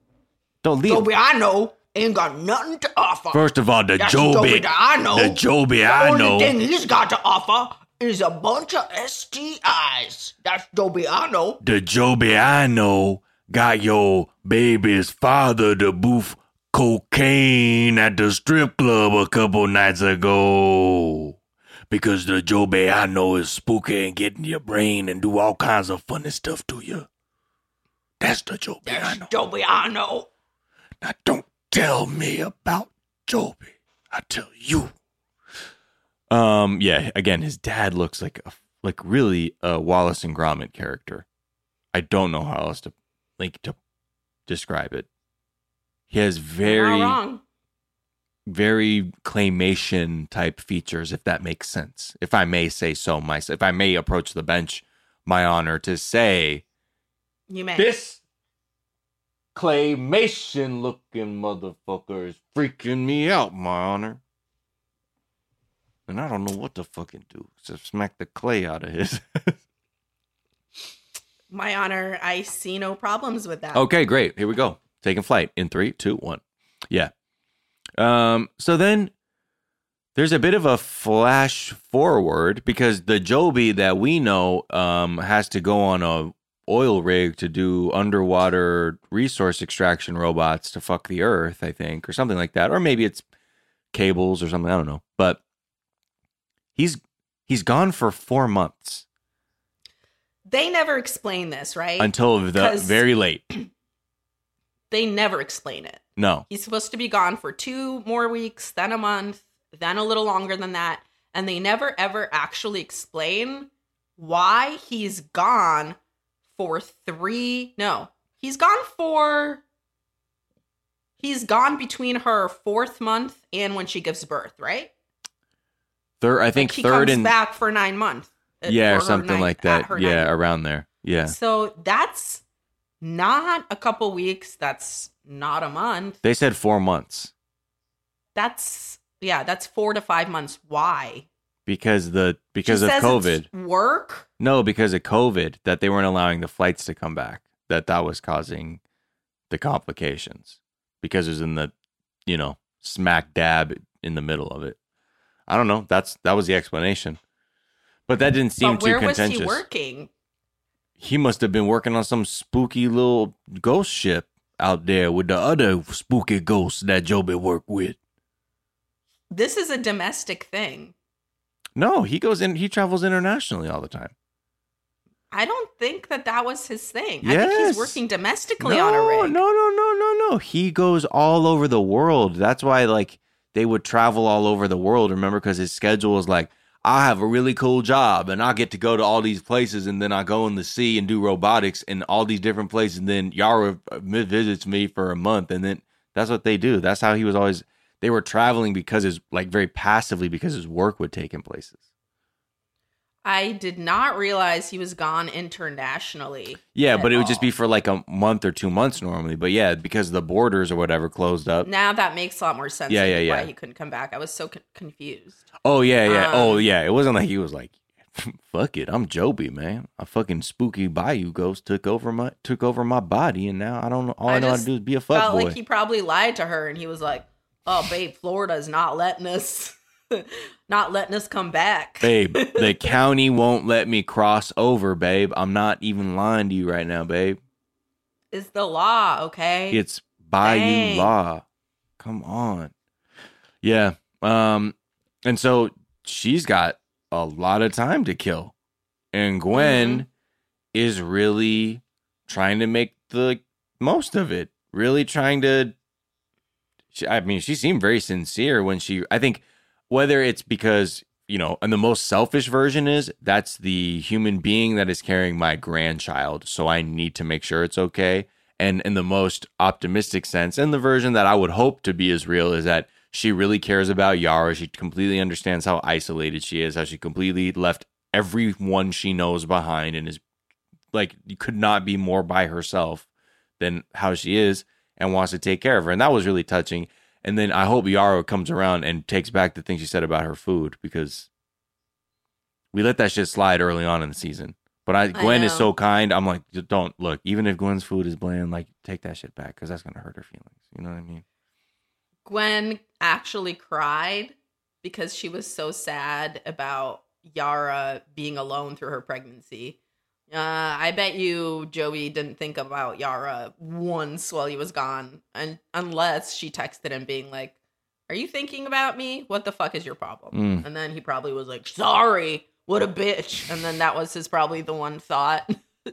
don't leave. Joby I know ain't got nothing to offer. First of all, the That's Joby, that I know. the Joby the I only know. thing he's got to offer is a bunch of STIs. That's Joby I know. The Joby I know got your baby's father to boof cocaine at the strip club a couple nights ago. Because the Joby I know is spooky and get in your brain and do all kinds of funny stuff to you. That's the Joby I know. Joby I know. Now don't tell me about Joby. I tell you. Um, yeah, again, his dad looks like a like really a Wallace and Gromit character. I don't know how else to like to describe it. He has very wrong. very claymation type features, if that makes sense. If I may say so myself, if I may approach the bench, my honor to say You may. this claymation looking motherfucker is freaking me out, my honor. And I don't know what to fucking do except smack the clay out of his. My honor, I see no problems with that. okay, great. Here we go. Taking flight in three, two, one. Yeah. Um, so then there's a bit of a flash forward because the Joby that we know um has to go on a oil rig to do underwater resource extraction robots to fuck the earth, I think, or something like that. Or maybe it's cables or something, I don't know. But he's he's gone for 4 months They never explain this, right? until the very late. They never explain it. No. He's supposed to be gone for two more weeks, then a month, then a little longer than that. And they never ever actually explain why he's gone for three. No, he's gone for. He's gone between her fourth month and when she gives birth, right? Third I think he third comes and back for nine months. Uh, yeah, or something like that. Yeah, ninth. around there. Yeah. So that's not a couple weeks. That's not a month. They said 4 months That's yeah, that's four to five months. Why? because the because She of COVID. work. No, because of COVID that they weren't allowing the flights to come back. That that was causing the complications because it was in the, you know, smack dab in the middle of it. I don't know. That's that was the explanation, but that didn't seem but too where was contentious. he working? He must have been working on some spooky little ghost ship out there with the other spooky ghosts that Joby worked with. This is a domestic thing. No, he goes in. He travels internationally all the time. I don't think that that was his thing. I think he's working domestically no, on a rig. No, no, no, no, no. He goes all over the world. That's why, like, they would travel all over the world. Remember, because his schedule is like, I have a really cool job, and I get to go to all these places, and then I go in the sea and do robotics in all these different places. And then Yara uh, visits me for a month, and then that's what they do. That's how he was always. They were traveling because his like very passively because his work would take in places. I did not realize he was gone internationally. Yeah, but it would just be for like a month or two months normally. But yeah, because the borders or whatever closed up. Now that makes a lot more sense. Yeah, yeah, yeah. Why he couldn't come back? I was so con- confused. Oh yeah, yeah. oh Um, yeah. It wasn't like he was like, "Fuck it, I'm Joby, man. A fucking spooky bayou ghost took over my took over my body, and now I don't know. All I, know how to do is be a fuck Felt boy." like he probably lied to her, and he was like, "Oh, babe, Florida's not letting us, not letting us come back." babe, the county won't let me cross over, babe. I'm not even lying to you right now, babe. It's the law, okay? It's bayou Dang. law. Come on. Yeah. Um. And so she's got a lot of time to kill, and Gwen is really trying to make the most of it. Really trying to. She, I mean, she seemed very sincere when she. I think whether it's because you know, and the most selfish version is that's the human being that is carrying my grandchild, so I need to make sure it's okay. And in the most optimistic sense, and the version that I would hope to be as real is that she really cares about Yara. She completely understands how isolated she is, how she completely left everyone she knows behind, and is like could not be more by herself than how she is and wants to take care of her. And that was really touching. And then I hope Yara comes around and takes back the thing she said about her food because we let that shit slide early on in the season. But I, Gwen is so kind. I'm like, don't look. Even if Gwen's food is bland, like take that shit back because that's gonna hurt her feelings. You know what I mean? Gwen actually cried because she was so sad about Yara being alone through her pregnancy. Uh, I bet you Joey didn't think about Yara once while he was gone, and unless she texted him being like, "Are you thinking about me? What the fuck is your problem?" Mm. And then he probably was like, "Sorry, what a bitch," and then that was his probably the one thought.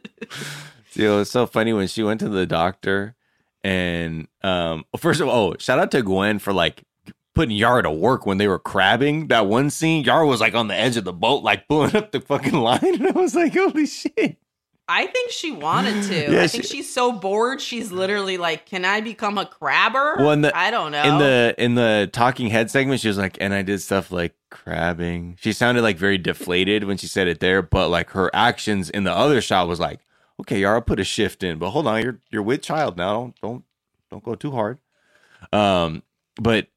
You know, it's so funny when she went to the doctor and um first of all, oh, shout out to Gwen for like putting Yara to work when they were crabbing. That one scene, Yara was like on the edge of the boat, like pulling up the fucking line, and I was like, holy shit. I think she wanted to. Yeah, I think she- she's so bored. She's literally like, "Can I become a crabber?" Well, the, I don't know. In the in the talking head segment, she was like, and I did stuff like crabbing. She sounded like very deflated when she said it there, but like her actions in the other shot was like, okay, Yara, put a shift in, but hold on, you're you're with child now. Don't don't don't go too hard. Um, but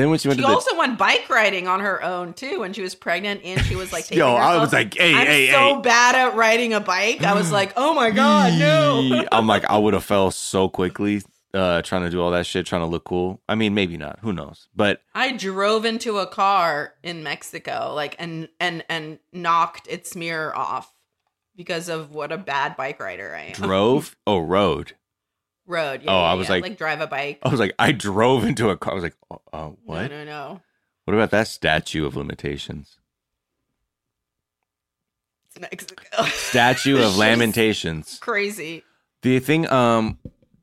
then when she went She to the also went bike riding on her own too when she was pregnant, and she was like, taking Yo, I was like, hey, hey, I'm hey, so hey. bad at riding a bike. I was like, oh my god, no. I'm like, I would have fell so quickly uh trying to do all that shit, trying to look cool. I mean, maybe not. Who knows? But I drove into a car in Mexico, like, and and and knocked its mirror off because of what a bad bike rider I am. drove. oh, road. Road. Yeah, Oh, I was yeah. like- like drive a bike. I was like, I drove into a car. I was like, oh, uh, what? No, no, no. What about that statue of limitations? It's Mexico. Statue of lamentations. Crazy. The thing, um,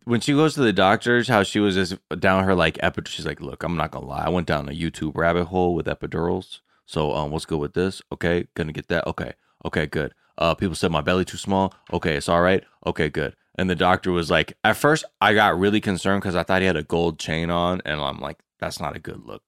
when she goes to the doctors, how she was just down her like epidural. She's like, look, I'm not gonna lie. I went down a YouTube rabbit hole with epidurals. So, um, what's good with this? Okay, gonna get that. Okay, okay, good. Uh, people said my belly too small. Okay, it's all right. Okay, good. And the doctor was like, at first, I got really concerned because I thought he had a gold chain on, and I'm like, that's not a good look.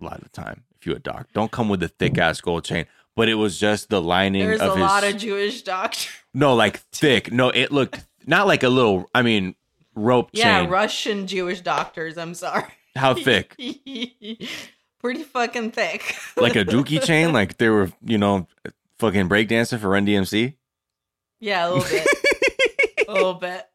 A lot of the time, if you're a doc, don't come with a thick ass gold chain. But it was just the lining There's of a his. lot of Jewish doctors. No, like thick. No, it looked not like a little. I mean, rope Yeah, chain. Yeah, Russian Jewish doctors. I'm sorry. How thick? Pretty fucking thick. like a dookie chain. Like they were, you know, fucking breakdancing for Run DMC. Yeah, a little bit. A little bit.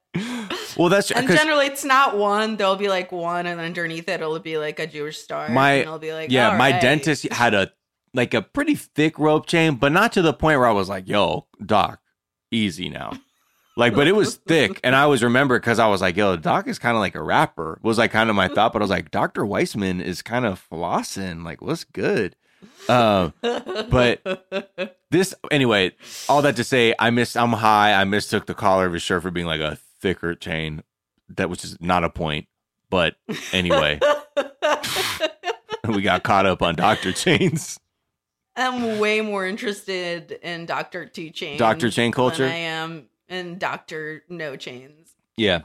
Well, that's and generally, it's not one. There'll be like one, and underneath it, it'll be like a Jewish star. my and it'll be like, yeah, my right. dentist had a like a pretty thick rope chain, but not to the point where I was like, "Yo, doc, easy now." Like, but it was thick, and I always remember because I was like, "Yo, doc is kind of like a rapper." Was like kind of my thought, but I was like, "Doctor Weissman is kind of flossing. Like, what's good?" Uh, but this anyway. All that to say, I missed. I'm high. I mistook the collar of his shirt for being like a thicker chain. That was just not a point. But anyway, we got caught up on Doctor Chains. I'm way more interested in Doctor Two Chains, Dr. Chain culture? than I am in Doctor No Chains. Yeah.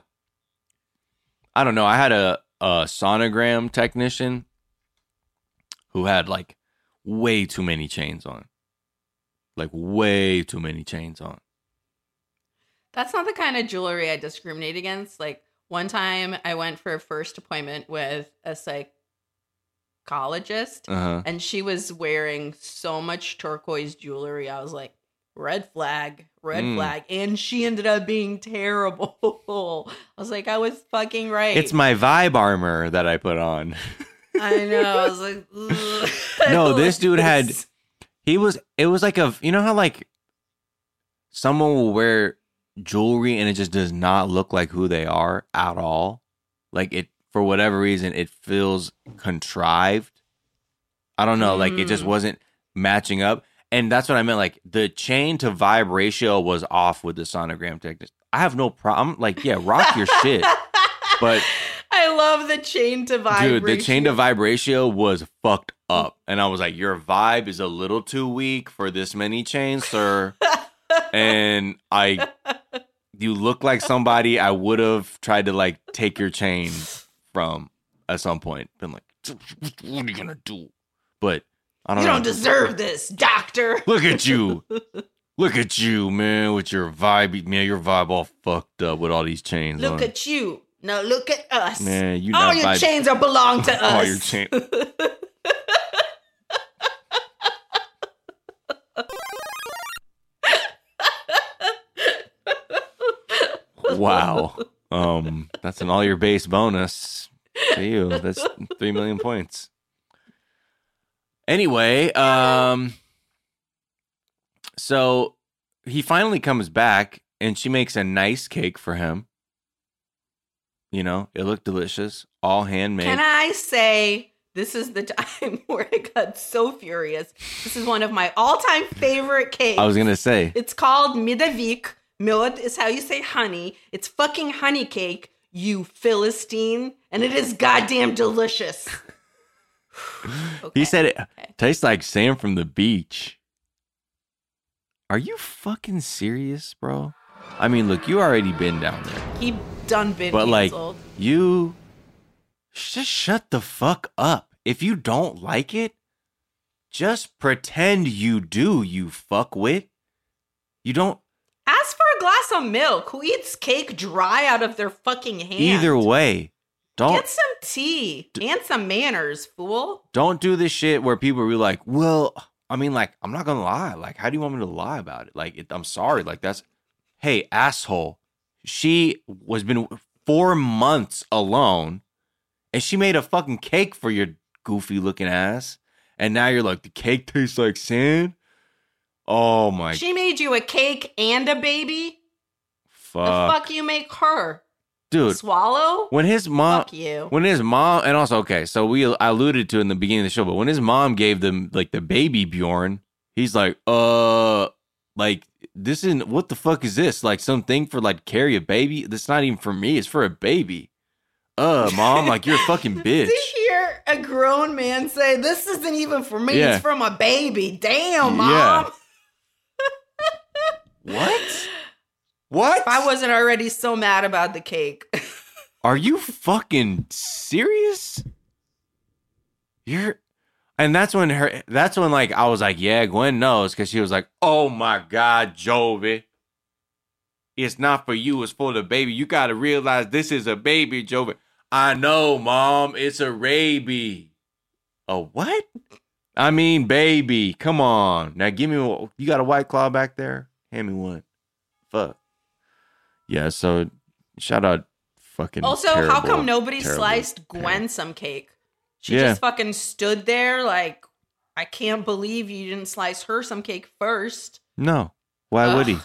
I don't know. I had a, a sonogram technician who had like way too many chains on. Like way too many chains on. That's not the kind of jewelry I discriminate against. Like one time, I went for a first appointment with a psychologist, Uh-huh. and she was wearing so much turquoise jewelry. I was like, red flag, red Mm. flag, and she ended up being terrible. I was like, I was fucking right. It's my vibe armor that I put on. I know. I was like, I no, this like dude had he was it was like a you know how like someone will wear jewelry and it just does not look like who they are at all. Like it for whatever reason it feels contrived. I don't know, like it just Mm. wasn't matching up. And that's what I meant. Like the chain to vibe ratio was off with the sonogram technique. I have no problem. Like, yeah, rock your shit. But I love the chain to vibe. dude, the chain to vibe ratio was fucked up. And I was like, your vibe is a little too weak for this many chains, sir. and I you look like somebody I would have tried to like take your chain from at some point. Been like, what are you gonna do? But I don't You know. don't deserve this, doctor. Look at you. Look at you, man, with your vibe. Man, your vibe all fucked up with all these chains Look at you. Now look at us. Man, you all your chains are belong to us. all your chain. wow. Um, that's an all your base bonus to you. That's three million points. Anyway, um, so he finally comes back and she makes a nice cake for him. You know, it looked delicious, all handmade. Can I say this is the time where I got so furious? This is one of my all-time favorite cakes. I was gonna say, It's called Medovik. Millet is how you say honey. It's fucking honey cake, you Philistine, and it is goddamn delicious. he said it tastes like sand from the beach. Are you fucking serious, bro? I mean, look, you already been down there. He done been but like you just shut the fuck up. If you don't like it just pretend you do you fuckwit you don't Ask for a glass of milk. Who eats cake dry out of their fucking hand? either way don't Get some tea and some manners, fool. don't do this shit where people are like well i mean like i'm not gonna lie. Like how do you want me to lie about it? Like it, i'm sorry. Like that's hey asshole she was been four months alone and she made a fucking cake for your goofy looking ass and now you're like the cake tastes like sand oh my She made you a cake and a baby. fuck, The fuck you make her? dude Swallow? when his mom Fuck you. when his mom and also okay so we I alluded to in the beginning of the show but when his mom gave them like the baby bjorn he's like uh like this isn't what the fuck is this like something for like carry a baby that's not even for me it's for a baby uh mom like you're a fucking bitch To hear a grown man say, "This isn't even for me; Yeah. it's from a baby." Damn, mom. Yeah. what what If I wasn't already so mad about the cake. Are you fucking serious? You're and that's when her that's when like I was like, yeah, Gwen knows because she was like, oh my God, Jovi. It's not for you, it's for the baby. You gotta realize this is a baby, Jovi. I know, mom, it's a baby. A what? I mean, baby. Come on. Now give me a, you got a white claw back there? Hand me one. Fuck. Yeah, so shout out fucking. Also, how come nobody terrible sliced parent. Gwen some cake? She Yeah. just fucking stood there like, I can't believe you didn't slice her some cake first. No. Why would he?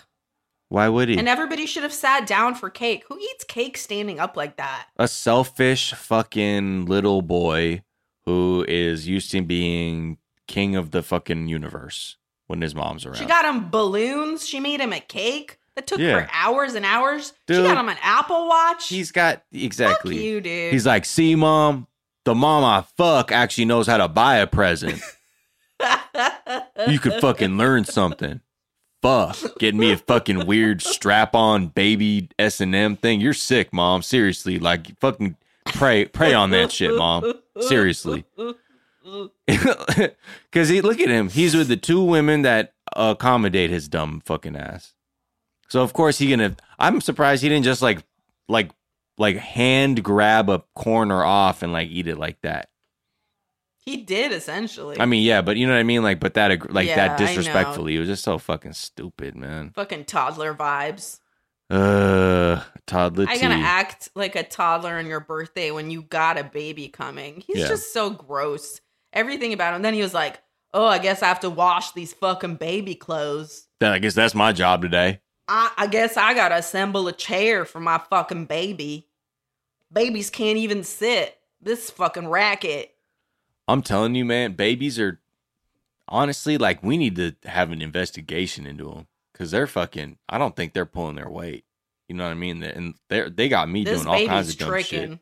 Why would he? And everybody should have sat down for cake. Who eats cake standing up like that? a selfish fucking little boy who is used to being king of the fucking universe when his mom's around. She got him balloons. She made him a cake that took Yeah. for hours and hours. she got him an Apple Watch. He's got exactly. Fuck you, dude. He's like, see, mom, the mom I fuck actually knows how to buy a present. you could fucking learn something. Fuck, getting me a fucking weird strap-on baby S and M thing. You're sick, mom. Seriously, like fucking pray, pray on that shit, mom. Seriously. Because he look at him, he's with the two women that accommodate his dumb fucking ass. So of course he gonna. I'm surprised he didn't just like like like hand grab a corner off and like eat it like that. he did essentially. I mean, yeah, but you know what I mean, like, but that like Yeah, that disrespectfully. It was just so fucking stupid, man. fucking toddler vibes. Uh, toddler. I T. gonna act like a toddler on your birthday when you got a baby coming. He's Yeah. just so gross. Everything about him. Then he was like, "Oh, I guess I have to wash these fucking baby clothes. Then I guess that's my job today. I, I guess I gotta assemble a chair for my fucking baby. Babies can't even sit. This fucking racket. I'm telling you, man, babies are honestly like we need to have an investigation into them because they're fucking. I don't think they're pulling their weight. You know what I mean? And they they got me This doing all kinds of dumb tricking. shit.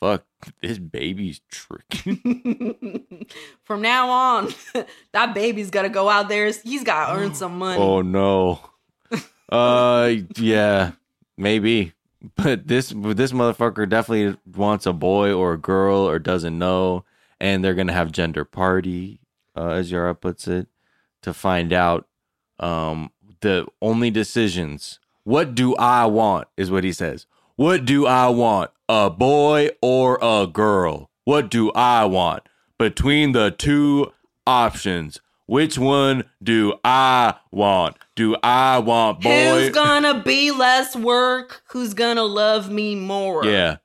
Fuck, this baby's tricking. From now on, that baby's gotta go out there. He's gotta earn some money. Oh no. uh yeah, maybe. But this this motherfucker definitely wants a boy or a girl or doesn't know and they're to have gender party uh, as Yara puts it to find out um the only decisions. What do I want is what he says. What do I want? A boy or a girl? What do I want? Between the two options, which one do I want? Do I want boy? Who's gonna be less work? Who's gonna love me more? Yeah.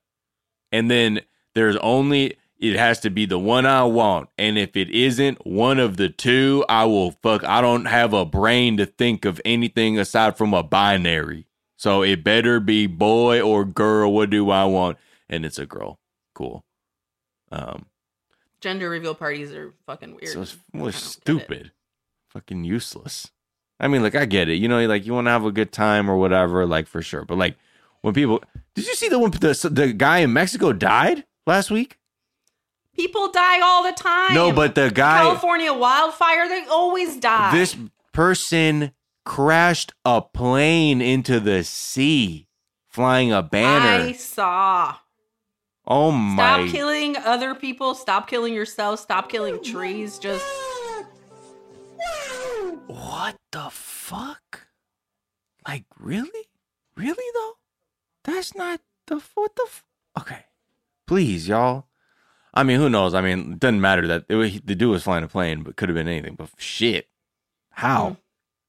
And then there's only it has to be the one I want. And if it isn't one of the two, I will fuck I don't have a brain to think of anything aside from a binary. So it better be boy or girl. What do I want? And it's a girl. Cool. Um Gender reveal parties are fucking weird. so it's more stupid. Fucking useless. I mean, like I get it. You know, like you want to have a good time or whatever, like for sure. But like when people, did you see the one the the guy in Mexico died last week? People die all the time. No, but the guy, California wildfire, they always die. this person crashed a plane into the sea, flying a banner. I saw. oh my! Stop killing other people. Stop killing yourself. Stop killing trees. Just What the fuck? Like really, really though? That's not the what the. F- okay, please, y'all. I mean, who knows? I mean, it doesn't matter that it, was- the dude was flying a plane, but could have been anything. But shit, how hmm.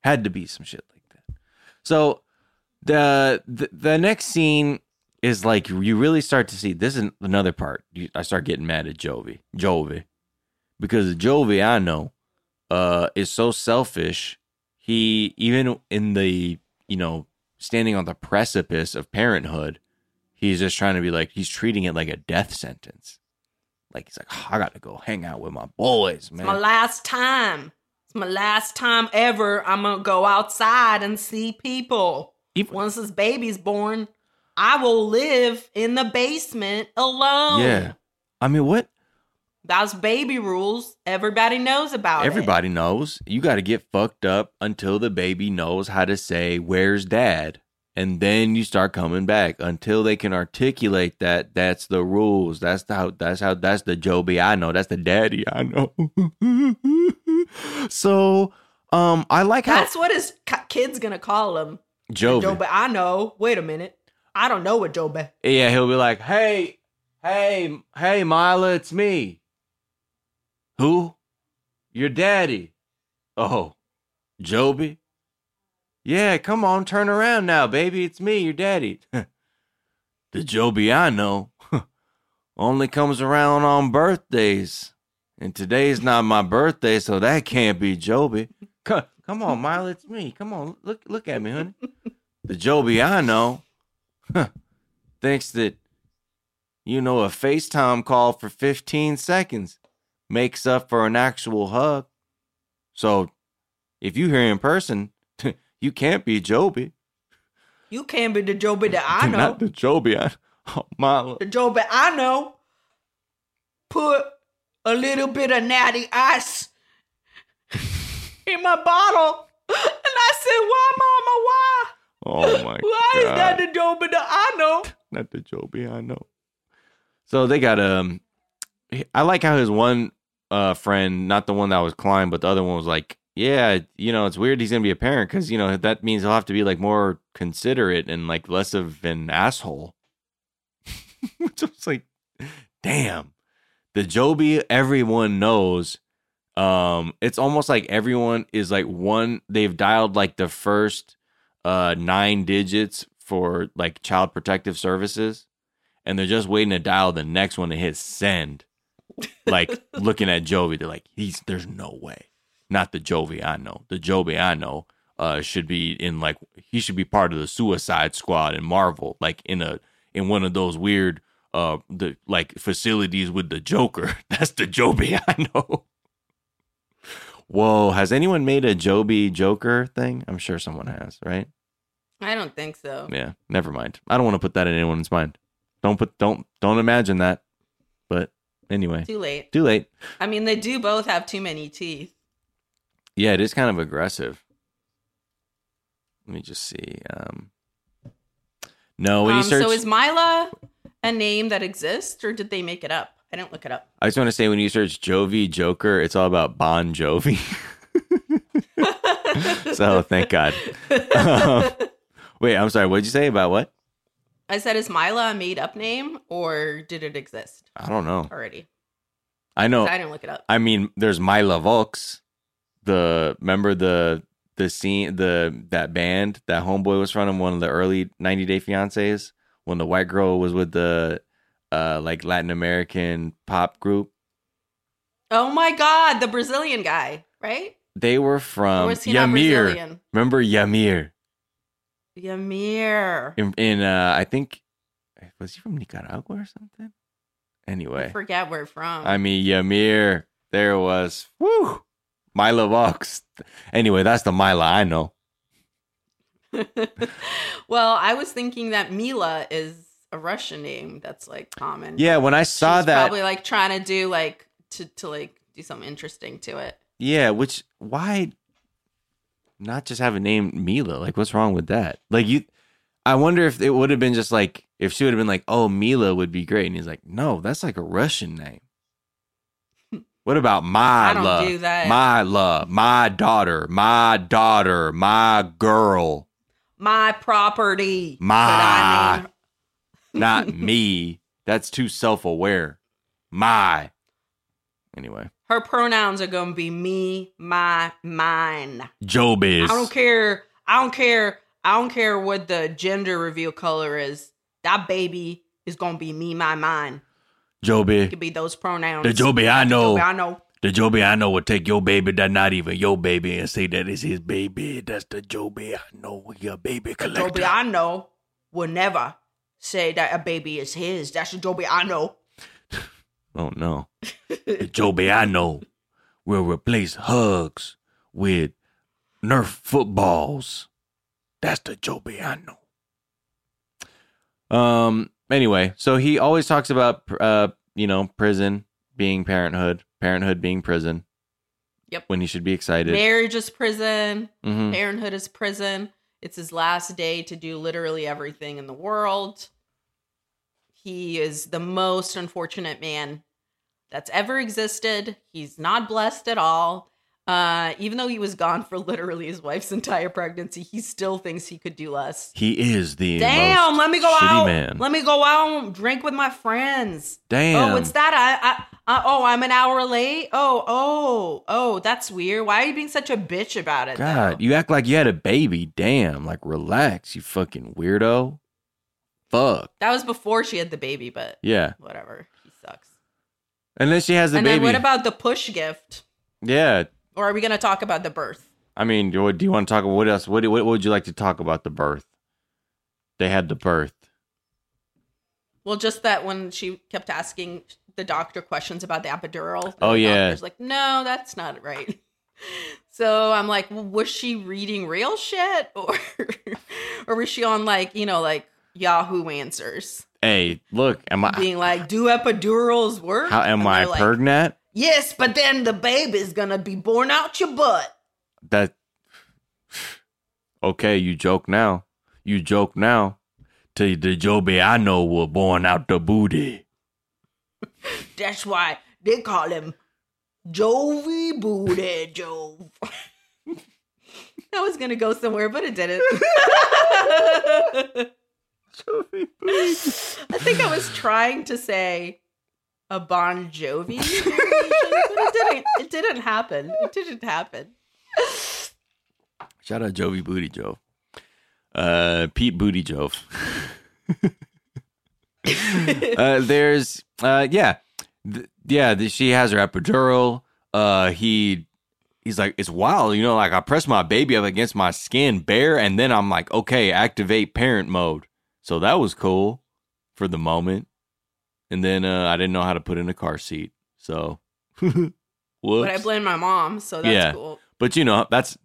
had to be some shit like that. So the the, the next scene is like you really start to see. This is another part. I start getting mad at Jovi, Jovi, because Jovi I know uh is so selfish. He even in the you know standing on the precipice of parenthood, he's just trying to be like he's treating it like a death sentence. Like he's like, "Oh, I got to go hang out with my boys, man. it's my last time. It's my last time ever. I'm gonna go outside and see people. Once this baby's born, I will live in the basement alone. yeah, I mean, what That's baby rules. Everybody knows about it. everybody knows, you got to get fucked up until the baby knows how to say, "Where's dad?" And then you start coming back until they can articulate that. That's the rules. That's the how. That's how. That's the Jovi I know. That's the daddy I know. so, um, I like how That's what his ki- kid's gonna call him. Jovi. Joe, I know. Wait a minute. I don't know what Joe Be- Yeah, he'll be like, "Hey, hey, hey, Mila, it's me." Who? Your daddy. Oh, Jovi. Yeah, come on, turn around now, baby. It's me, your daddy. The Jovi I know only comes around on birthdays. And today's not my birthday, so that can't be Jovi. Come, come on, Mile, it's me. Come on, look look at me, honey. The Jovi I know huh, thinks that you know a FaceTime call for 15 seconds makes up for an actual hug. So if you hear in person, you can't be Jovi. You can't be the Jovi that I know. Not the Jovi. I, oh, Milo. The Jovi I know. Put a little bit of natty ice in my bottle. And I said, why, mama, why? Oh my God. Why is that the Jovi that I know? Not the Jovi I know. So they got um I like how his one uh friend, not the one that was Klein, but the other one was like, yeah, you know, it's weird he's gonna be a parent because you know that means he'll have to be like more considerate and like less of an asshole. Was like, damn, the Jovi everyone knows. Um, it's almost like everyone is like one. They've dialed like the first uh nine digits for like child protective services, and they're just waiting to dial the next one to hit send. Like looking at Jovi, they're like, he's there's no way. Not the Jovi I know. The Jovi I know uh should be in like he should be part of the Suicide Squad in Marvel, like in a in one of those weird uh the like facilities with the Joker. That's the Jovi I know. Whoa, has anyone made a Jovi Joker thing? I'm sure someone has, right? I don't think so. Yeah, never mind. I don't want to put that in anyone's mind. Don't put don't don't imagine that. But anyway. Too late. Too late. I mean, they do both have too many teeth. Yeah, it is kind of aggressive. Let me just see. Um No, when Um, you search so is Mila a name that exists, or did they make it up? I didn't look it up. I just want to say when you search Jovi Joker, it's all about Bon Jovi. so thank God. Um, wait, I'm sorry. What did you say about what? I said, is Mila a made up name, or did it exist I don't know. already? I know. I didn't look it up. I mean, there's Mila Volks. The remember the the scene the that band that homeboy was from one of the early 90 Day Fiancés when the white girl was with the uh like Latin American pop group. Oh my God, the Brazilian guy, right? They were from Or was he not Yamir. Brazilian? Remember Yamir? Yamir. in, in uh I think was he from Nicaragua or something? Anyway, I forget where from. I mean Yamir, there was woo Mila Vox. Anyway, that's the Mila I know. well, I was thinking that Mila is a Russian name that's like common. Yeah, when I saw She's that, probably like trying to do like to to like do something interesting to it. yeah, which why not just have a name Mila? Like, what's wrong with that? Like you, I wonder if it would have been just like if she would have been like, oh, Mila would be great, and he's like, no, that's like a Russian name. What about my love? do that. My love, my daughter, my daughter, my girl, My property. I my, not me. That's too self-aware. My. Anyway, Her pronouns are gonna be me, my, mine. Job is. I don't care. I don't care. I don't care what the gender reveal color is. That baby is gonna be me, my, mine. Jovi. It could be those pronouns. The Jovi I know. Jovi I know. The Jovi I know would take your baby that's not even your baby and say that is his baby. That's the Jovi I know, your baby collector. The Jovi I know will never say that a baby is his. That's the Jovi I know. Oh no. the Jovi I know will replace hugs with Nerf footballs. That's the Jovi I know. Um. Anyway, so he always talks about, uh, you know, prison being parenthood, parenthood being prison. Yep. When he should be excited. Marriage is prison. Mhm. Parenthood is prison. It's his last day to do literally everything in the world. He is the most unfortunate man that's ever existed. He's not blessed at all. Uh, even though he was gone for literally his wife's entire pregnancy, he still thinks he could do less. He is the Damn, let me go out. man. Let me go out and drink with my friends. Damn. Oh, what's that? I, I, I oh, I'm an hour late. Oh, oh, oh, that's weird. Why are you being such a bitch about it? God, you act like you had a baby. Damn, like relax, you fucking weirdo. Fuck. That was before she had the baby, but Yeah. whatever. He sucks. And then she has the and baby. then what about the push gift? yeah. Or are we going to talk about the birth? I mean, do, do you want to talk about what else? What, what would you like to talk about the birth? They had the birth. Well, just that when she kept asking the doctor questions about the epidural. Oh, the yeah. doctor's like, no, that's not right. So I'm like, well, was she reading real shit, or or was she on like you know like Yahoo Answers, Hey, look, am I being like, do epidurals work? how am And I like, pregnant? Yes, but then the baby's gonna be born out your butt. That okay? You joke now. You joke now. Tell you the Jovi I know were born out the booty. That's why they call him Jovi Booty Jove. I was gonna go somewhere, but it didn't. I think I was trying to say a Bon Jovi, but it didn't. It didn't happen. It didn't happen. Shout out Jovi Booty Jove. Uh, Pete Booty Jove. uh, there's, uh, yeah, Th- yeah. th- she has her epidural. Uh, he, he's like, it's wild, you know. Like I press my baby up against my skin bare, and then I'm like, okay, activate parent mode. So that was cool for the moment. And then uh, I didn't know how to put in a car seat, so. Whoops. But I blame my mom, so that's yeah. cool. But you know, that's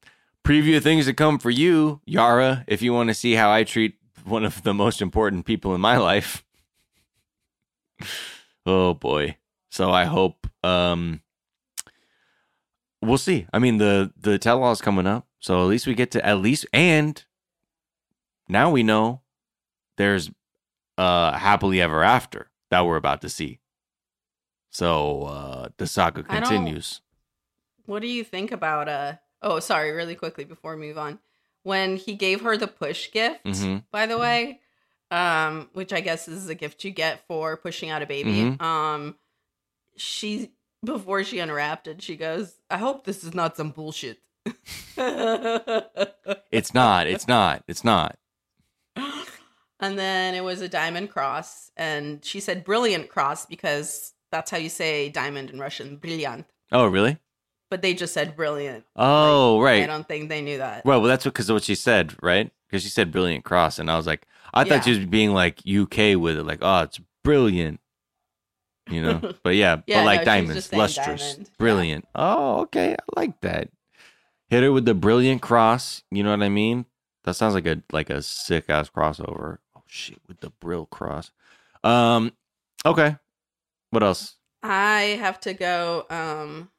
preview of things to come for you, Yara, if you want to see how I treat one of the most important people in my life. oh boy. So I hope um we'll see. I mean the the tell all is coming up. So at least we get to at least and now we know there's uh happily ever after that we're about to see. So uh the saga continues. What do you think about uh oh sorry, really quickly before we move on. When he gave her the push gift, Mhm. by the way, um, which I guess is a gift you get for pushing out a baby. Mhm. Um she before she unwrapped it, she goes, I hope this is not some bullshit. It's not. It's not. It's not. And then it was a diamond cross. And she said brilliant cross because that's how you say diamond in Russian, brilliant. Oh, really? But they just said brilliant. Oh, I right. I don't think they knew that. Well, well, that's because of what she said, right? Because she said brilliant cross, and I was like, I Yeah. thought she was being like UK with it, like, oh, it's brilliant, you know. But yeah, Yeah, but like no, diamonds, lustrous, diamond. brilliant. Oh, okay, I like that. Hit her with the brilliant cross. You know what I mean? That sounds like a like a sick ass crossover. Shit, with the brill cross. Um, okay. What else? I have to go um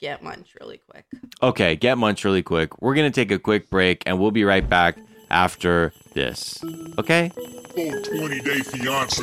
get lunch really quick. Okay, get munch really quick. We're gonna take a quick break, and we'll be right back after this. Okay. Full 20 day fiance.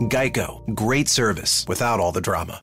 Geico, great service without all the drama.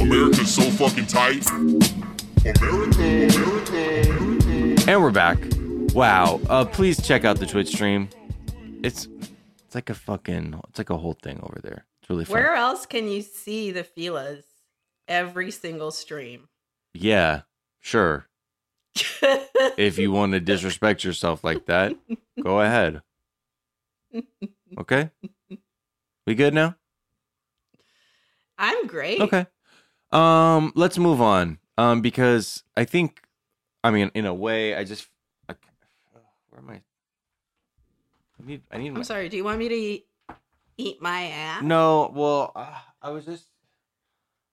America's so fucking tight. America, America, America. And we're back. Wow. Uh, please check out the Twitch stream. It's it's like a fucking it's like a whole thing over there. It's really fun. Where else can you see the Filas? Every single stream. Yeah, sure. if you want to disrespect yourself like that, go ahead. Okay? We good now? I'm great. Okay. Um, let's move on. Um, because I think I mean, in a way, I just I, where am I? I need. I need. my- I'm sorry. Do you want me to eat, eat my ass? No, well, uh, I was just.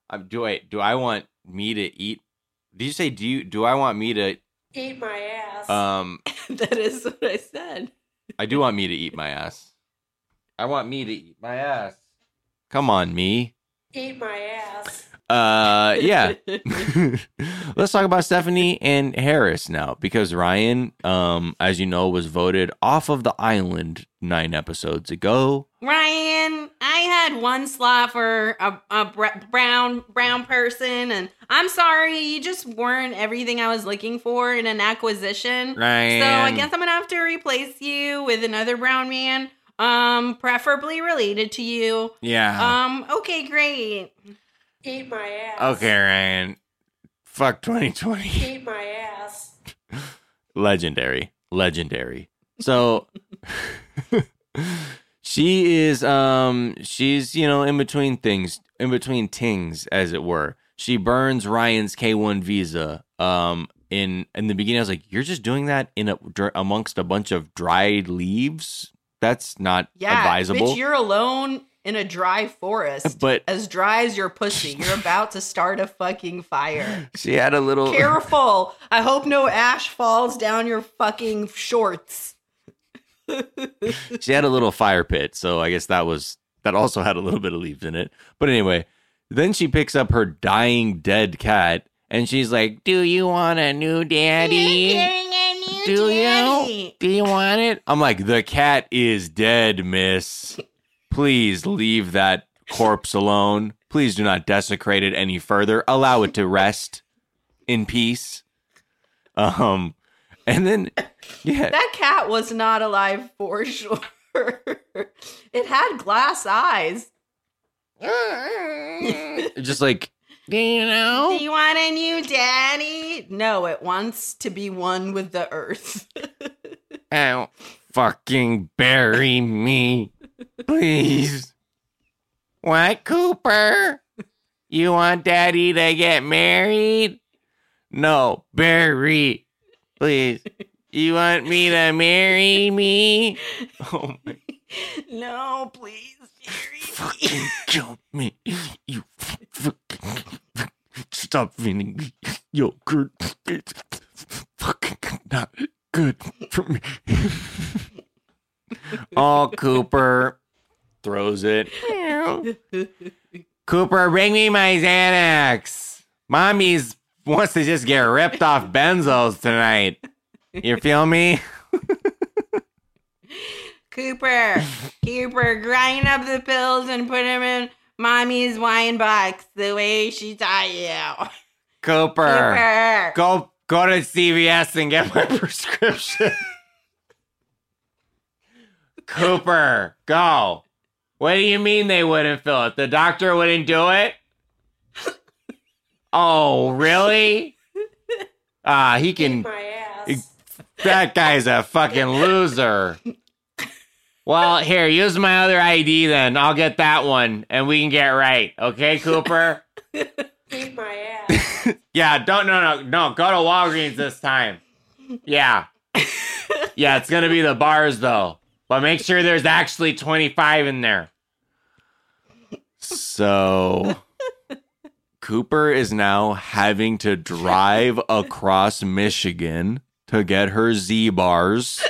Um, do I do I want me to eat? Did you say do you do I want me to? Eat my ass. Um, that is what I said. I do want me to eat my ass. I want me to eat my ass. Come on, me. Eat my ass. Uh, yeah. Let's talk about Stephanie and Harris now, because Ryan, um, as you know, was voted off of the island nine episodes ago. Ryan, I had one slot for a, a br- brown brown person, and I'm sorry, you just weren't everything I was looking for in an acquisition. Ryan. So I guess I'm gonna have to replace you with another brown man, um, preferably related to you. Yeah. Um. Okay, great. Eat my ass. Okay, Ryan. Fuck 2020. Eat my ass. legendary legendary so she is um she's you know in between things in between tings as it were she burns ryan's k1 visa um in in the beginning i was like you're just doing that in a dr- amongst a bunch of dried leaves that's not Yeah, advisable bitch, you're alone in a dry forest, But- as dry as your pussy. You're about to start a fucking fire. she had a little Careful. I hope no ash falls down your fucking shorts. she had a little fire pit, so I guess that was that also had a little bit of leaves in it. But anyway, then she picks up her dying dead cat and she's like, "Do you want a new daddy? Do you? Do you want it?" I'm like, "The cat is dead, miss. Please leave that corpse alone. Please do not desecrate it any further. Allow it to rest in peace." Um and then yeah, That cat was not alive for sure. it had glass eyes. just like do you know? Do you want a new daddy? No, it wants to be one with the earth. Ow. Fucking bury me. Please. What, Cooper? You want daddy to get married? No, bury. Please. You want me to marry me? Oh my no, please. fucking kill me. You fucking stop me yogurt. It's fucking not good for me. oh, Cooper throws it. Cooper, bring me my Xanax. Mommy's wants to just get ripped off benzos tonight. You feel me? Cooper, Cooper, grind up the pills and put them in mommy's wine box the way she taught you. Cooper, Cooper. go go to CVS and get my prescription. Cooper, go. What do you mean they wouldn't fill it? The doctor wouldn't do it? Oh, really? Ah, he can. That guy's a fucking loser. Well, here, use my other ID then. I'll get that one and we can get right. Okay, Cooper? Eat my ass. Yeah, don't no no no go to Walgreens this time. Yeah. Yeah, it's gonna be the bars though. But make sure there's actually 25 in there. So Cooper is now having to drive across Michigan to get her Z bars.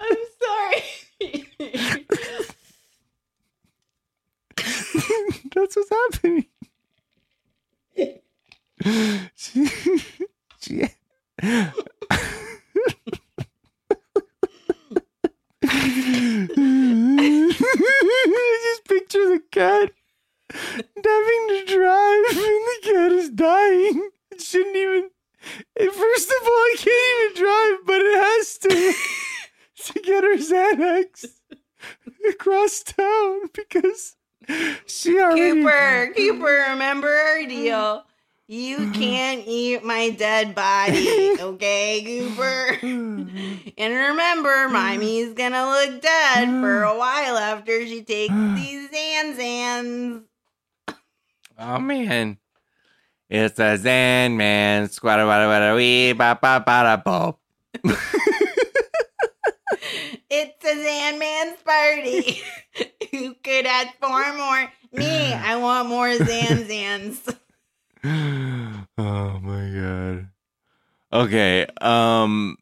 I'm sorry. That's what's happening. She, she, just picture the cat having to drive and the cat is dying. It shouldn't even. First of all, it can't even drive, but it has to to get her Xanax across town because she already. Cooper, Cooper, remember our deal. You can't eat my dead body, okay, Cooper? and remember, Mommy's gonna look dead for a while after she takes these Zanzans. Oh man. It's a Zan man. Squatta wada wada wee ba ba ba da bo. It's a Zan Man's party. Who could add four more? Me. I want more Zanzans. oh my god. Okay. Um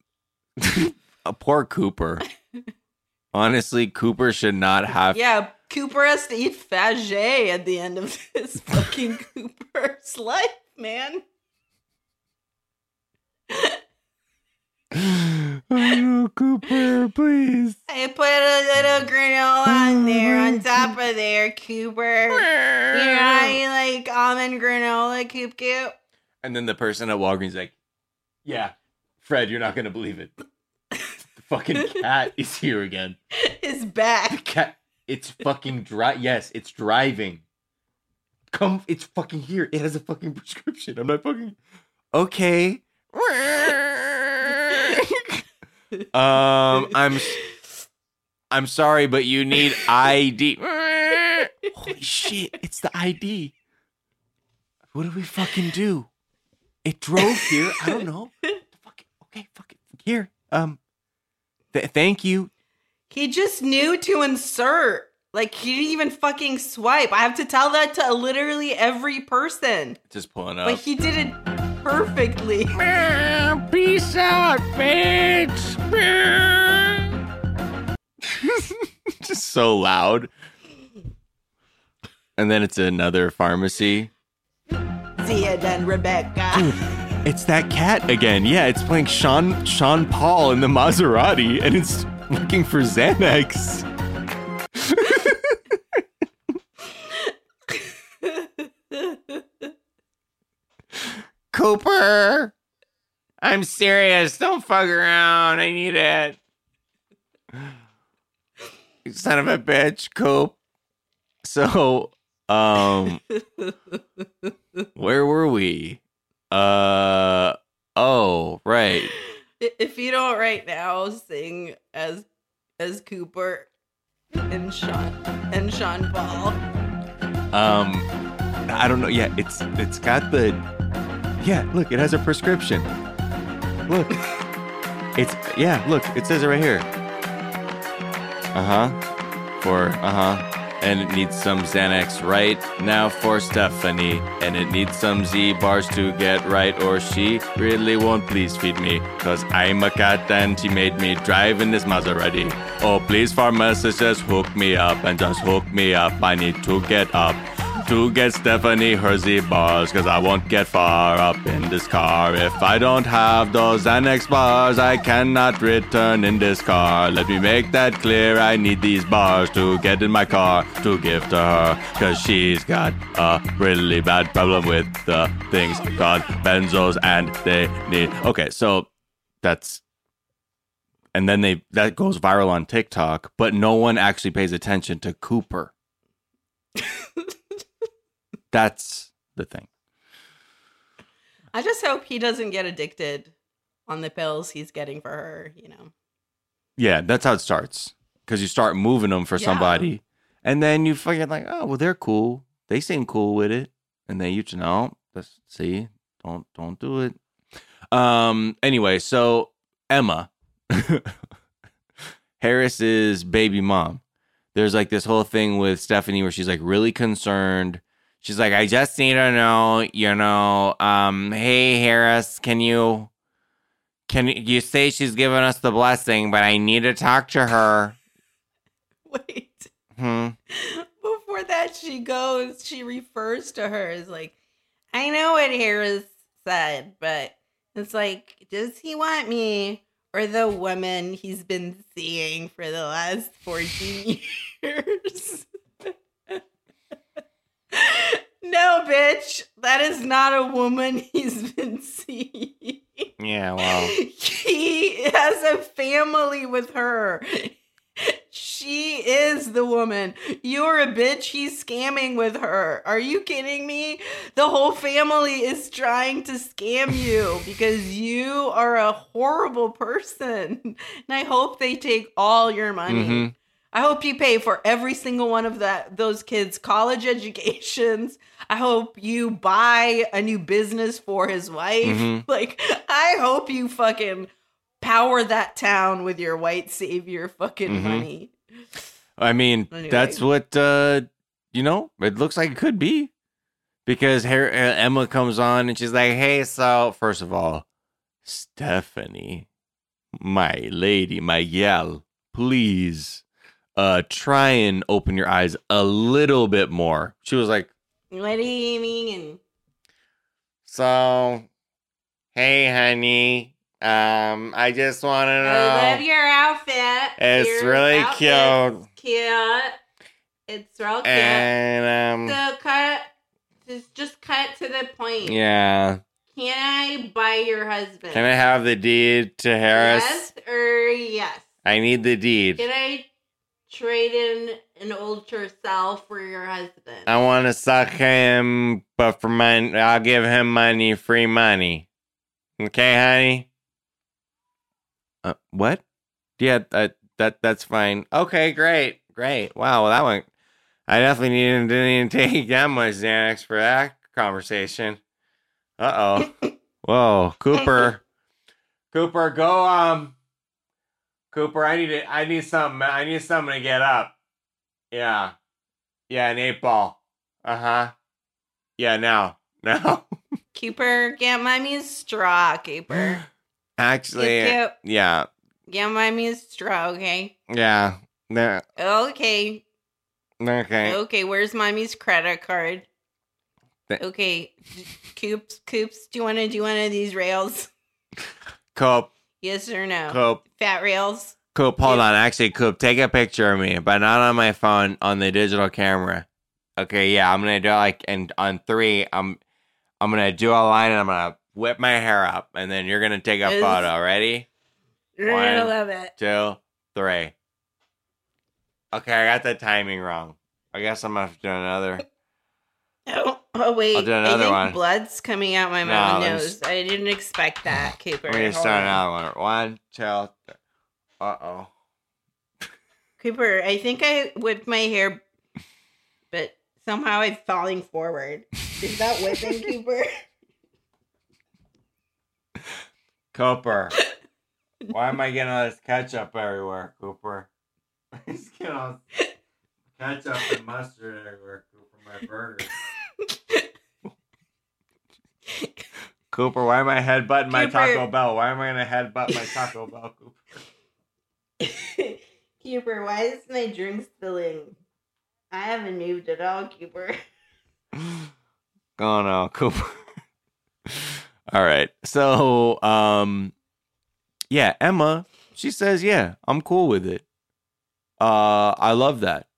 a poor Cooper. Honestly, Cooper should not have Yeah, Cooper has to eat Faget at the end of this fucking Cooper's life, man. Oh no, Cooper, please. I put a little granola oh, on there, on top of there, Cooper. You know how you like almond granola, Coop Coop? And then the person at Walgreens like, Yeah, Fred, you're not gonna believe it. the fucking cat is here again. Is back. Cat it's fucking dry yes, it's driving. Come it's fucking here. It has a fucking prescription. I'm not fucking Okay. um I'm I'm sorry, but you need ID. Holy shit, it's the ID. What do we fucking do? It drove here. I don't know. Fuck it. Okay, fuck it. Here. Um th- thank you. He just knew to insert. Like he didn't even fucking swipe. I have to tell that to literally every person. Just pulling up. But he did it perfectly. Peace out, bitch. Just so loud. And then it's another pharmacy. See ya then, Rebecca. It's that cat again. Yeah, it's playing Sean Sean Paul in the Maserati, and it's looking for Xanax. Cooper, I'm serious. Don't fuck around. I need it. Son of a bitch, Coop. So, um, where were we? Uh, oh, right. If you don't right now sing as as Cooper and Sean and Sean Paul. Um, I don't know. Yeah, it's it's got the. Yeah, look, it has a prescription. Look, it's yeah. Look, it says it right here. Uh huh. For uh huh. And it needs some Xanax right now for Stephanie. And it needs some Z bars to get right, or she really won't please feed me. Cause I'm a cat and she made me drive in this Maserati. Oh, please, pharmacist, just hook me up and just hook me up. I need to get up to get Stephanie her Z bars. Cause I won't get far up in this car. If I don't have those Xanax bars, I cannot return in this car. Let me make that clear. I need these bars to get in my car to give to her. Cause she's got a really bad problem with the things called benzos and they need. Okay, so that's. And then they that goes viral on TikTok, but no one actually pays attention to Cooper. That's the thing. I just hope he doesn't get addicted on the pills he's getting for her, you know. Yeah, that's how it starts. Because you start moving them for Yeah. somebody, and then you fucking like, oh well, they're cool. They seem cool with it, and then you just know, let's see, don't don't do it. Um. Anyway, so Emma, Harris's baby mom. There's like this whole thing with Stephanie where she's like really concerned. She's like, I just need to know, you know, um, hey Harris, can you can you- say she's given us the blessing, but I need to talk to her. Wait. Hmm. Before that, she goes, she refers to her as like, I know what Harris said, but it's like, does he want me or the woman he's been seeing for the last 14 years? No, bitch. That is not a woman he's been seeing. Yeah, well. He has a family with her. She is the woman. You're a bitch. He's scamming with her. Are you kidding me? The whole family is trying to scam you because you are a horrible person. And I hope they take all your money. Mhm. I hope you pay for every single one of that those kids' college educations. I hope you buy a new business for his wife. Mhm. Like I hope you fucking power that town with your white savior fucking Mhm. money. I mean, Anyway. that's what uh you know. It looks like it could be because here uh, Emma comes on and she's like, "Hey, so first of all, Stephanie, my lady, my gal, please, uh, try and open your eyes a little bit more." She was like, What do you mean? "So, hey, honey, um, I just want to know." I love your outfit. It's Your really outfit's cute. Cute. It's real cute. And um, so cut just just cut to the point. yeah. Can I buy your husband? Can I have the deed to Harris? Yes or yes? I need the deed. Can I trade in an older self for your husband? I want to suck him, but for money, I'll give him money, free money. Okay, honey. Uh, what? Yeah, that that that's fine. Okay, great, great. Wow, well, that one. I definitely didn't didn't even take that much Xanax for that conversation. Uh oh. Whoa, Cooper. Cooper, go. Um, Cooper, I need it. I need something. I need something to get up. Yeah. Yeah, an eight ball. Uh huh. Yeah, now. Now. Cooper, get a straw, Cooper. Actually, yep. yeah. Get a straw, okay? Yeah. No, Okay. Okay. Okay, where's mommy's credit card? Okay. Coops, Coops, do you want to do one of these rails? Coop. Yes or no? Coop. Fat rails? Coop, hold on. Actually, Coop, take a picture of me, but not on my phone, on the digital camera. Okay, yeah, I'm gonna do it like and on three, I'm I'm gonna do a line and I'm gonna whip my hair up, and then you're gonna take a Is- photo. Ready? You're gonna love it. Two, three. Okay, I got the timing wrong. I guess I'm gonna have to do another. Oh, oh wait. I'll do I think one. blood's coming out my No, mouth and nose. I didn't expect that, Cooper. Me Hold start on. another one. One, two, three. Uh oh. Cooper, I think I whipped my hair, but somehow I'm falling forward. Is that whipping, Cooper? Cooper. Why am I getting all this ketchup everywhere, Cooper? He's getting all this ketchup and mustard everywhere, Cooper, my burger. Cooper, why am I headbutting my Taco Bell? Why am I gonna headbutt my Taco Bell, Cooper? Cooper, why is my drink spilling? I haven't moved at all, Cooper. Oh no, Cooper. All right. So, um yeah, Emma, she says, "Yeah, I'm cool with it." Uh I love that.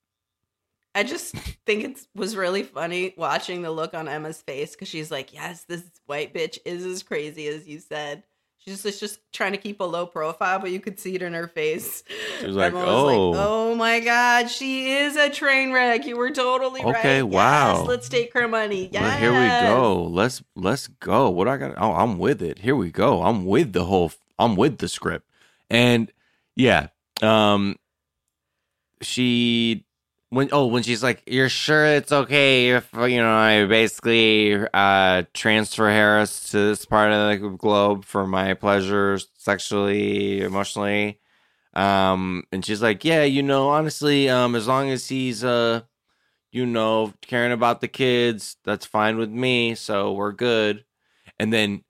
I just think it was really funny watching the look on Emma's face because she's like, "Yes, this white bitch is as crazy as you said." She's just, just trying to keep a low profile, but you could see it in her face. She was like, Emma "Oh." oh my god, she is a train wreck. You were totally right. Okay, Yes, wow. let's take her money. Well, here we go. Let's let's go. What I got? Oh, I'm with it. Here we go. I'm with the whole. I'm with the script. And yeah, um, she when oh when she's like, "You're sure it's okay if you know I basically uh transfer Harris to this part of the globe for my pleasure, sexually, emotionally." Um, and she's like, "Yeah, you know, honestly, um, as long as he's uh." you know, caring about the kids, that's fine with me. So we're good. And then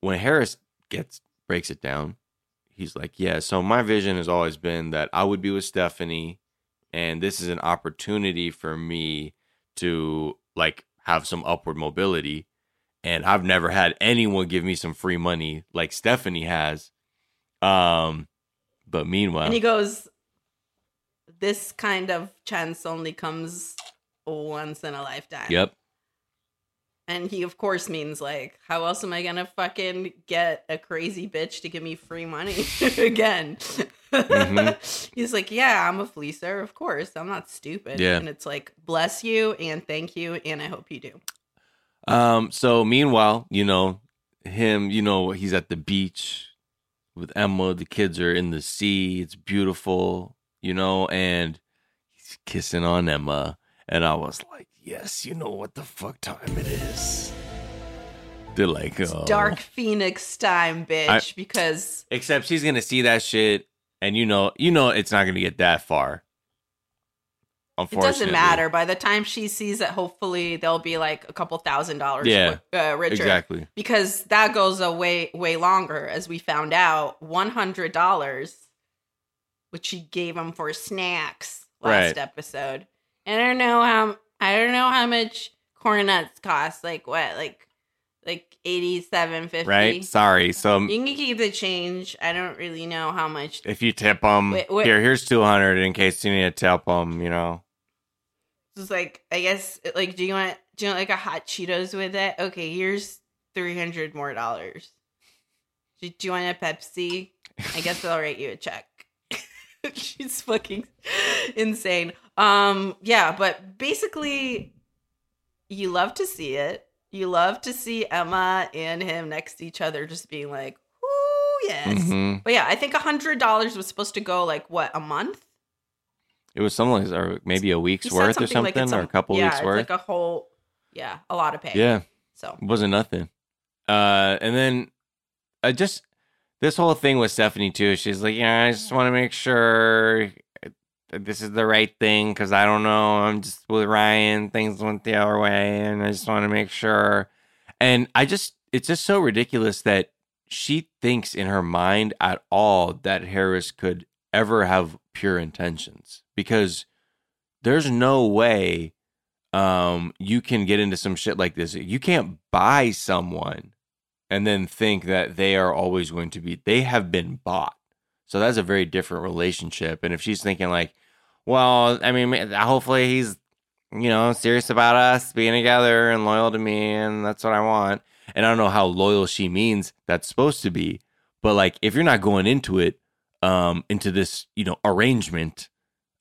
when Harris gets breaks it down, he's like, Yeah, so my vision has always been that I would be with Stephanie, and this is an opportunity for me to like have some upward mobility. And I've never had anyone give me some free money like Stephanie has. Um, but meanwhile, And he goes, "This kind of chance only comes once in a lifetime." Yep. And he, of course, means like, how else am I gonna fucking get a crazy bitch to give me free money again? Mhm. He's like, yeah, I'm a fleecer, of course. I'm not stupid. Yeah. And it's like, bless you and thank you, and I hope you do. Um, so meanwhile, you know, him, you know, he's at the beach with Emma, the kids are in the sea, it's beautiful, you know, and he's kissing on Emma. And I was like, Yes, you know what the fuck time it is. They're like, oh. Dark Phoenix time, bitch, I- because Except she's gonna see that shit, and you know, you know, it's not gonna get that far. it doesn't matter. By the time she sees it, hopefully there'll be like a couple thousand dollars Yeah, uh, richer. exactly. Because that goes a way, way longer, as we found out. $100, which she gave him for snacks last Right. episode. I don't know how, I don't know how much corn nuts cost. Like what? Like, like 87 50 Right? Sorry. So You can keep the change. I don't really know how much. if you tip them, Wait, wait. here, here's two hundred in case you need to tip them. You know. It's like I guess like do you want do you want like a hot Cheetos with it? Okay, here's three hundred more dollars. Do, do you want a Pepsi? I guess I'll write you a check. She's fucking insane. Um, yeah, but basically, you love to see it. You love to see Emma and him next to each other, just being like, "Ooh, yes." Mhm. But yeah, I think a hundred dollars was supposed to go like what a month. It was something like or maybe a week's He worth or something like something, or a couple yeah, weeks worth. like a whole, yeah, a lot of pay. Yeah. So It wasn't nothing. Uh, and then I just this whole thing with Stephanie too. She's like, yeah, I just want to make sure this is the right thing because I don't know. I'm just with Ryan. Things went the other way, and I just want to make sure. And I just, it's just so ridiculous that she thinks in her mind at all that Harris could ever have pure intentions because there's no way um you can get into some shit like this you can't buy someone and then think that they are always going to be they have been bought so that's a very different relationship and if she's thinking like well i mean hopefully he's you know serious about us being together and loyal to me and that's what i want and i don't know how loyal she means that's supposed to be but like if you're not going into it um into this you know arrangement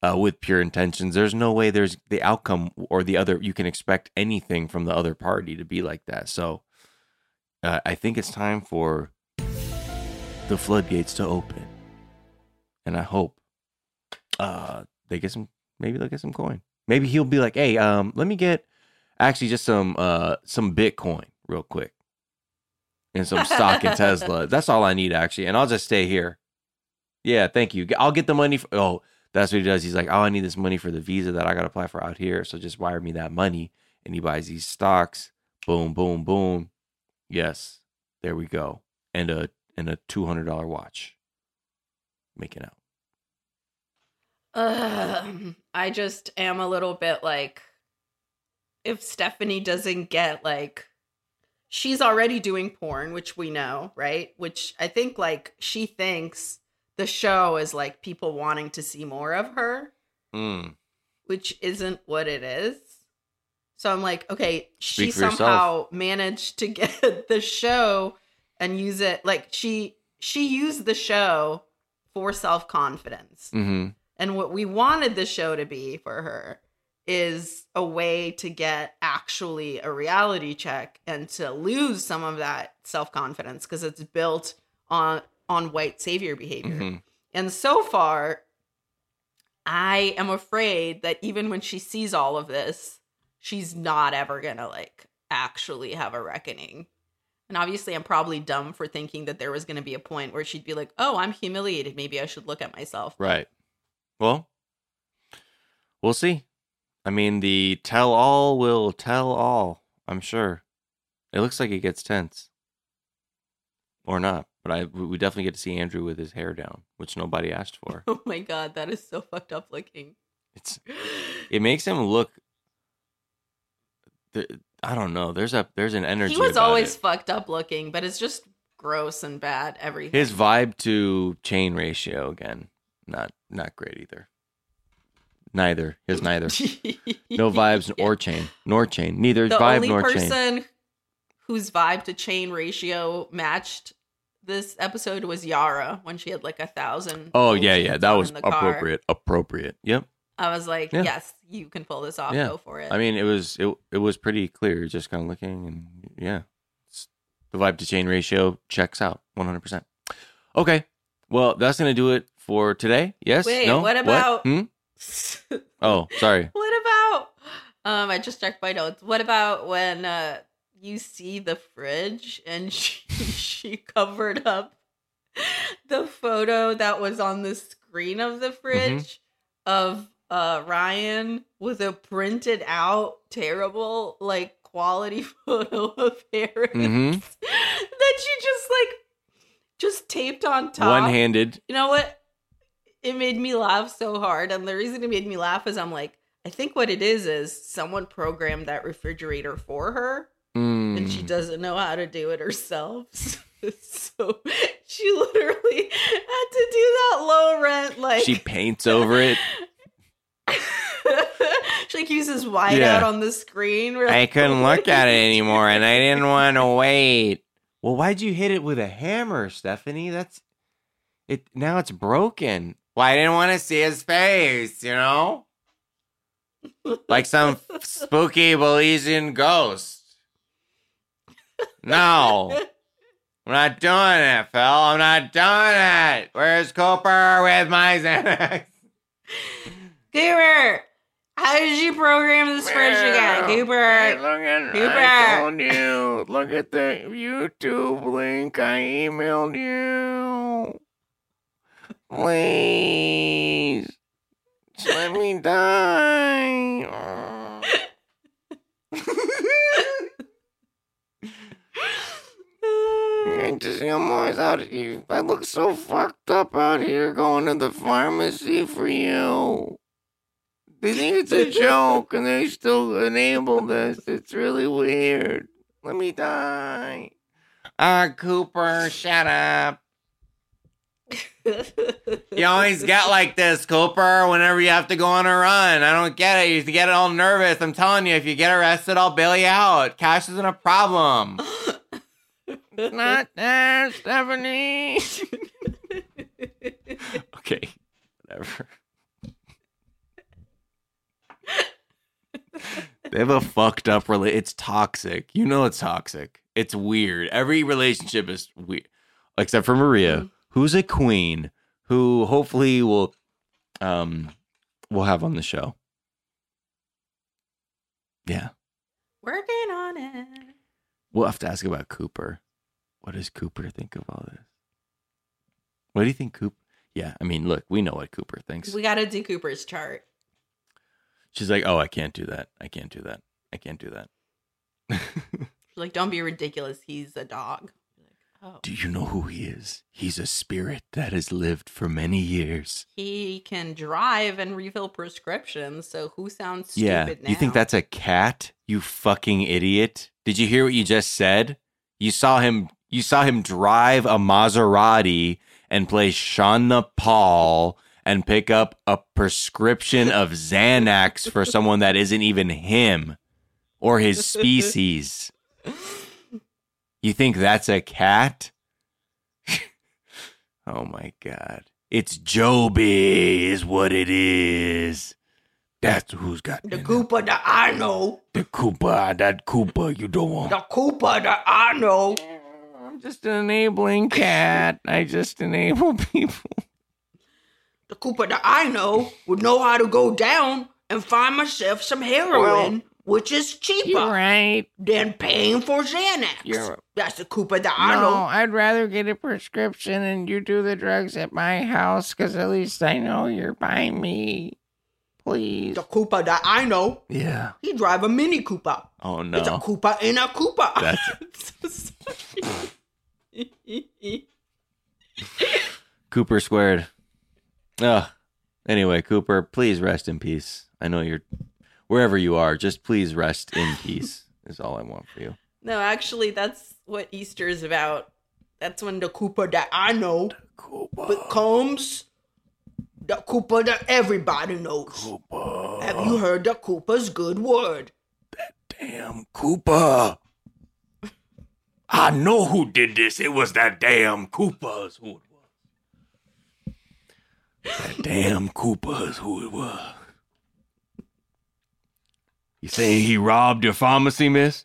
uh, with pure intentions. There's no way there's the outcome or the other. You can expect anything from the other party to be like that. So uh, I think it's time for the floodgates to open, and I hope uh, they get some. Maybe they'll get some coin. Maybe he'll be like, "Hey, um, let me get actually just some uh some Bitcoin real quick." And some stock in Tesla. That's all I need actually, and I'll just stay here. Yeah, thank you. I'll get the money. For, oh, that's what he does. He's like, oh, I need this money for the visa that I got to apply for out here. So just wire me that money. And he buys these stocks. Boom, boom, boom. Yes, there we go. And a and a two hundred dollar watch. Making out. Ugh, I just am a little bit like if Stephanie doesn't get like she's already doing porn, which we know, right? Which I think like she thinks the show is like people wanting to see more of her, Mm. which isn't what it is. So I'm like, okay, she Speak yourself. somehow managed to get the show and use it like she she used the show for self-confidence. Mm-hmm. And what we wanted the show to be for her is a way to get actually a reality check and to lose some of that self-confidence because it's built on on white savior behavior. Mhm. And so far I am afraid that even when she sees all of this, she's not ever going to like actually have a reckoning. And obviously, I'm probably dumb for thinking that there was going to be a point where she'd be like, "Oh, I'm humiliated. Maybe I should look at myself." Right. Well, we'll see. I mean, the tell all will tell all. I'm sure. It looks like it gets tense, or not. But I we definitely get to see Andrew with his hair down, which nobody asked for. Oh my god, that is so fucked up looking. It's it makes him look. I don't know. There's a there's an energy. He was always it. fucked up looking, but it's just gross and bad. Everything. his vibe to chain ratio again. Not not great either. Neither his neither. no vibes or chain nor chain. Neither the vibe only nor chain. person whose vibe to chain ratio matched this episode was Yara when she had like a thousand. Oh yeah, yeah, that was the car. appropriate. Appropriate. Yep. I was like, Yeah. yes, you can pull this off. yeah. Go for it. I mean, it was it it was pretty clear. Just kind of looking and yeah, It's- the vibe to chain ratio checks out one hundred percent. Okay, well that's gonna do it for today. Yes. Wait, no. what about- Hmm? Oh, sorry. What about? Um, I just checked my notes. What about when uh you see the fridge and she she covered up the photo that was on the screen of the fridge of uh Ryan with a printed out terrible like quality photo of Harris Mhm. that she just like just taped on top. One-handed. You know what? It made me laugh so hard. And the reason it made me laugh is I'm like, I think what it is is someone programmed that refrigerator for her and she Mm. doesn't know how to do it herself. so she literally had to do that low rent like She paints over it. she like uses whiteout Yeah. on the screen. We're I couldn't "Oh look at it anymore, and I didn't want to wait. Well, why'd you hit it with a hammer, Stephanie? That's it. Now it's broken. Well, I didn't want to see his face, you know, like some spooky Belizean ghost. No, I'm not doing it, Phil. I'm not doing it. Where's Cooper with my Xanax? Cooper, how did you program this fridge again? Cooper, look at Cooper. I told you. Look at the YouTube link I emailed you. Please. Let me die. I just I'm always out here. I look so fucked up out here going to the pharmacy for you. They think it's a joke and they still enable this. It's really weird. Let me die. Ah, Cooper, shut up. You always get like this, Cooper, whenever you have to go on a run. I don't get it. You get it all nervous. I'm telling you, if you get arrested, I'll bail you out. Cash isn't a problem. Not there, Stephanie. okay, whatever. they have a fucked up relationship. It's toxic. You know it's toxic. It's weird. Every relationship is weird, except for Maria, who's a queen, who hopefully will, um, we'll have on the show. Yeah, Working on it. we'll have to ask about Cooper. What does Cooper think of all this? What do you think, Cooper? Yeah, I mean, look, we know what Cooper thinks. We got to do Cooper's chart. She's like, "Oh, I can't do that. I can't do that. I can't do that." She's like, don't be ridiculous. He's a dog. Oh. Do you know who he is? He's a spirit that has lived for many years. He can drive and refill prescriptions. So who sounds stupid yeah. now? You think that's a cat? You fucking idiot. Did you hear what you just said? You saw him you saw him drive a Maserati and play Shauna Paul and pick up a prescription of Xanax for someone that isn't even him or his species. You think that's a cat? oh my god. It's Joby is what it is. That's who's got The Cooper that I know. the Koopa. That Koopa you don't want. The Cooper that I know. I'm just an enabling cat. I just enable people. The Cooper that I know would know how to go down and find myself some heroin, which is cheaper You're right. than paying for Xanax. You're- That's the Cooper that I no, know. I'd rather get a prescription and you do the drugs at my house because at least I know you're by me. Please. The Cooper that I know, Yeah. he drive a Mini Cooper. Oh no. It's a Cooper in a Cooper. That's Cooper squared. Ugh. Anyway, Cooper, please rest in peace. I know you're wherever you are. Just please rest in peace. Is all I want for you. No, actually, that's what Easter is about. That's when the Cooper that I know becomes the Cooper that everybody knows. Have you heard the Cooper's good word? That damn, Cooper. I know who did this. It was that damn Koopas who it was. That damn Koopas who it was. You saying he robbed your pharmacy, miss?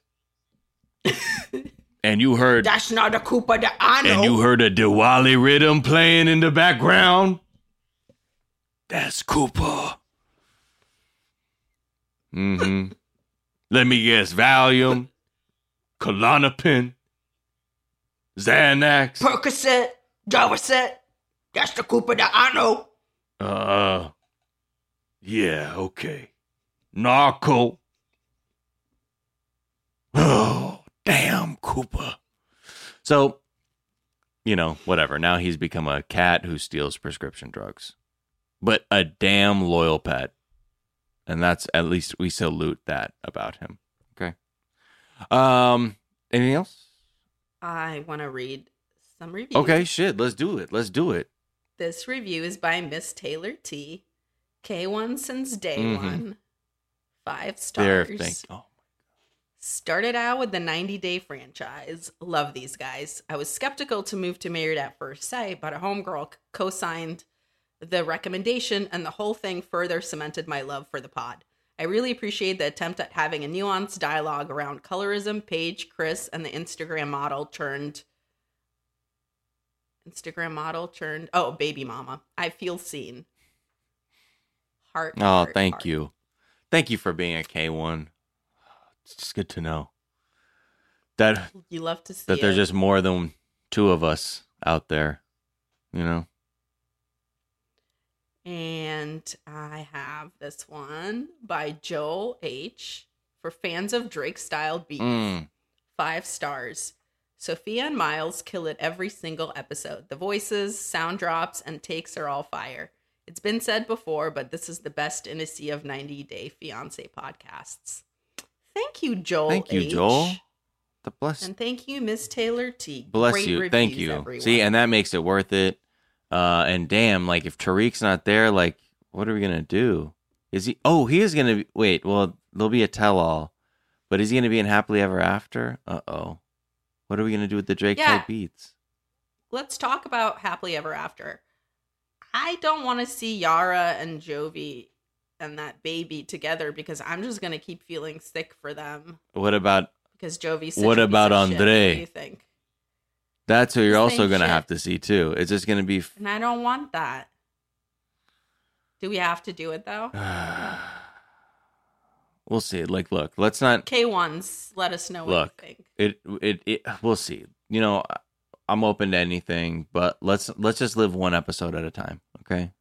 and you heard That's not a Koopa that I know. and you heard a Diwali rhythm playing in the background? That's Koopa. Mm-hmm. Let me guess. Valium, Klonopin, Xanax. Percocet, Darvocet. That's the Koopa that I know. Uh, yeah, okay. Norco. Oh, damn, Koopa. So, you know, whatever. Now he's become a cat who steals prescription drugs, but a damn loyal pet. And that's at least we salute that about him. Okay. Um, anything else? I want to read some reviews. Okay, shit. Let's do it. Let's do it. This review is by Miss Taylor T. K1 since day Mhm. one. Five There, stars. thank. Oh, Started out with the 90 day franchise. Love these guys. I was skeptical to move to Married at First Sight, but a homegirl co signed the recommendation, and the whole thing further cemented my love for the pod. I really appreciate the attempt at having a nuanced dialogue around colorism, Paige, Chris, and the Instagram model turned. Instagram model turned. Oh, baby mama. I feel seen. Heart. Oh, heart, thank heart. you. Thank you for being a K1. It's just good to know that You love to see that there's it. just more than two of us out there, you know. And I have this one by Joel H. For fans of Drake style beats. Mm. Five stars. Sofiya and Miles kill it every single episode. The voices, sound drops, and takes are all fire. It's been said before, but this is the best in a sea of 90 Day Fiance podcasts. Thank you, Joel. Thank you, H. Joel. The bless And thank you, Miss Taylor T. bless Great you. Thank you. everyone. See, and that makes it worth it. Uh and damn, like if Tariq's not there, like what are we gonna do? Is he oh he is gonna be wait, well there'll be a tell all. But is he gonna be in Happily Ever After? Uh oh. What are we gonna do with the Drake Yeah. type beats? let's talk about happily ever after. I don't want to see Yara and Jovi and that baby together because I'm just gonna keep feeling sick for them What about because Jovi's. Such What about of shit. Andre? What do you think? That's who you're also gonna shit. have to see too. It's just gonna be. And I don't want that. Do we have to do it though? We'll see. Like, look, let's not K ones, let us know what look. you think. It, it it we'll see. You know, I'm open to anything, but let's let's just live one episode at a time. Okay.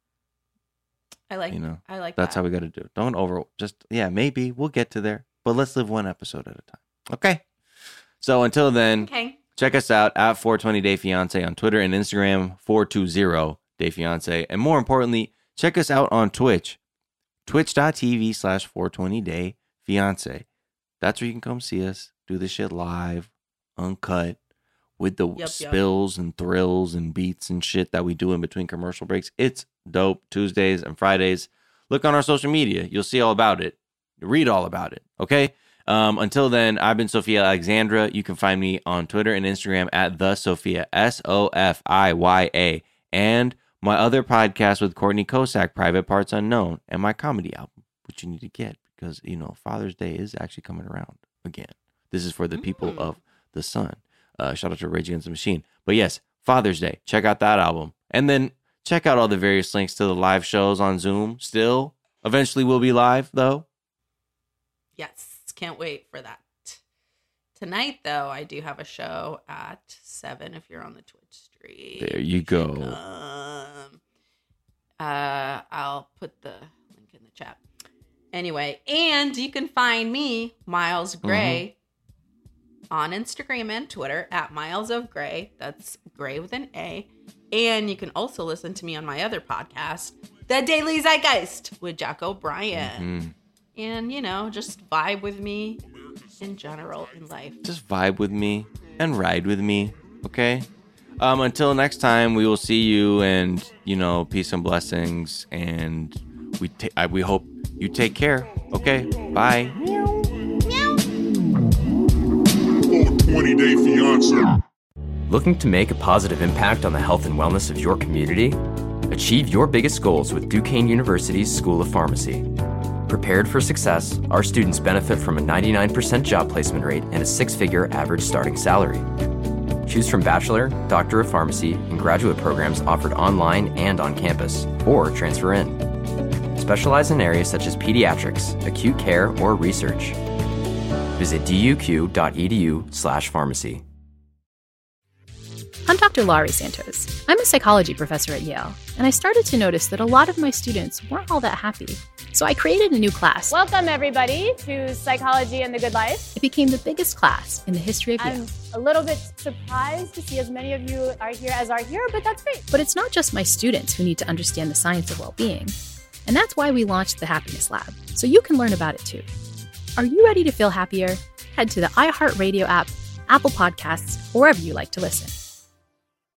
I like. you know, I like. That's that. how we got to do. it. Don't over. Just yeah, maybe we'll get to there, but let's live one episode at a time. Okay. So until then, Okay. check us out at 420 Day Fiance on Twitter and Instagram 420 Day Fiance, and more importantly, check us out on Twitch, twitch.tv slash 420 Day Fiance. That's where you can come see us do this shit live, uncut, with the yup. spills and thrills and beats and shit that we do in between commercial breaks. It's dope. Tuesdays and Fridays. Look on our social media. You'll see all about it. Read all about it. Okay. Um, until then, I've been Sofiya Alexandra. You can find me on Twitter and Instagram at the Sofiya S O F I Y A, and my other podcast with Courtney Kosak, Private Parts Unknown, and my comedy album, which you need to get because you know Father's Day is actually coming around again. This is for the people of the Sun. Uh, shout out to Rage Against the Machine. But yes, Father's Day. Check out that album, and then check out all the various links to the live shows on Zoom. Still, eventually we'll be live though. Yes, can't wait for that. Tonight, though, I do have a show at seven. If you're on the Twitch stream, There you go. Um, uh, I'll put the link in the chat. Anyway, and you can find me, Miles Gray, on Instagram and Twitter at Miles of Gray. That's Gray with an A. And you can also listen to me on my other podcast, The Daily Zeitgeist, with Jack O'Brien. Mhm. And, you know, just vibe with me in general in life. just vibe with me and ride with me okay um until next time we will see you and you know peace and blessings and we ta- I, we hope you take care okay bye 20 Day Fiance. Looking to make a positive impact on the health and wellness of your community? Achieve your biggest goals with Duquesne University's School of Pharmacy. Prepared for success, our students benefit from a 99% job placement rate and a six figure average starting salary. Choose from bachelor, doctor of pharmacy, and graduate programs offered online and on campus, or transfer in. Specialize in areas such as pediatrics, acute care, or research. Visit duq.edu/pharmacy. I'm Dr. Laurie Santos. I'm a psychology professor at Yale, and I started to notice that a lot of my students weren't all that happy. So I created a new class. Welcome, everybody, to Psychology and the Good Life. It became the biggest class in the history of Yale. I'm a little bit surprised to see as many of you are here as are here, but that's great. But it's not just my students who need to understand the science of well being. And that's why we launched the Happiness Lab, so you can learn about it too. Are you ready to feel happier? Head to the iHeartRadio app, Apple Podcasts, wherever you like to listen.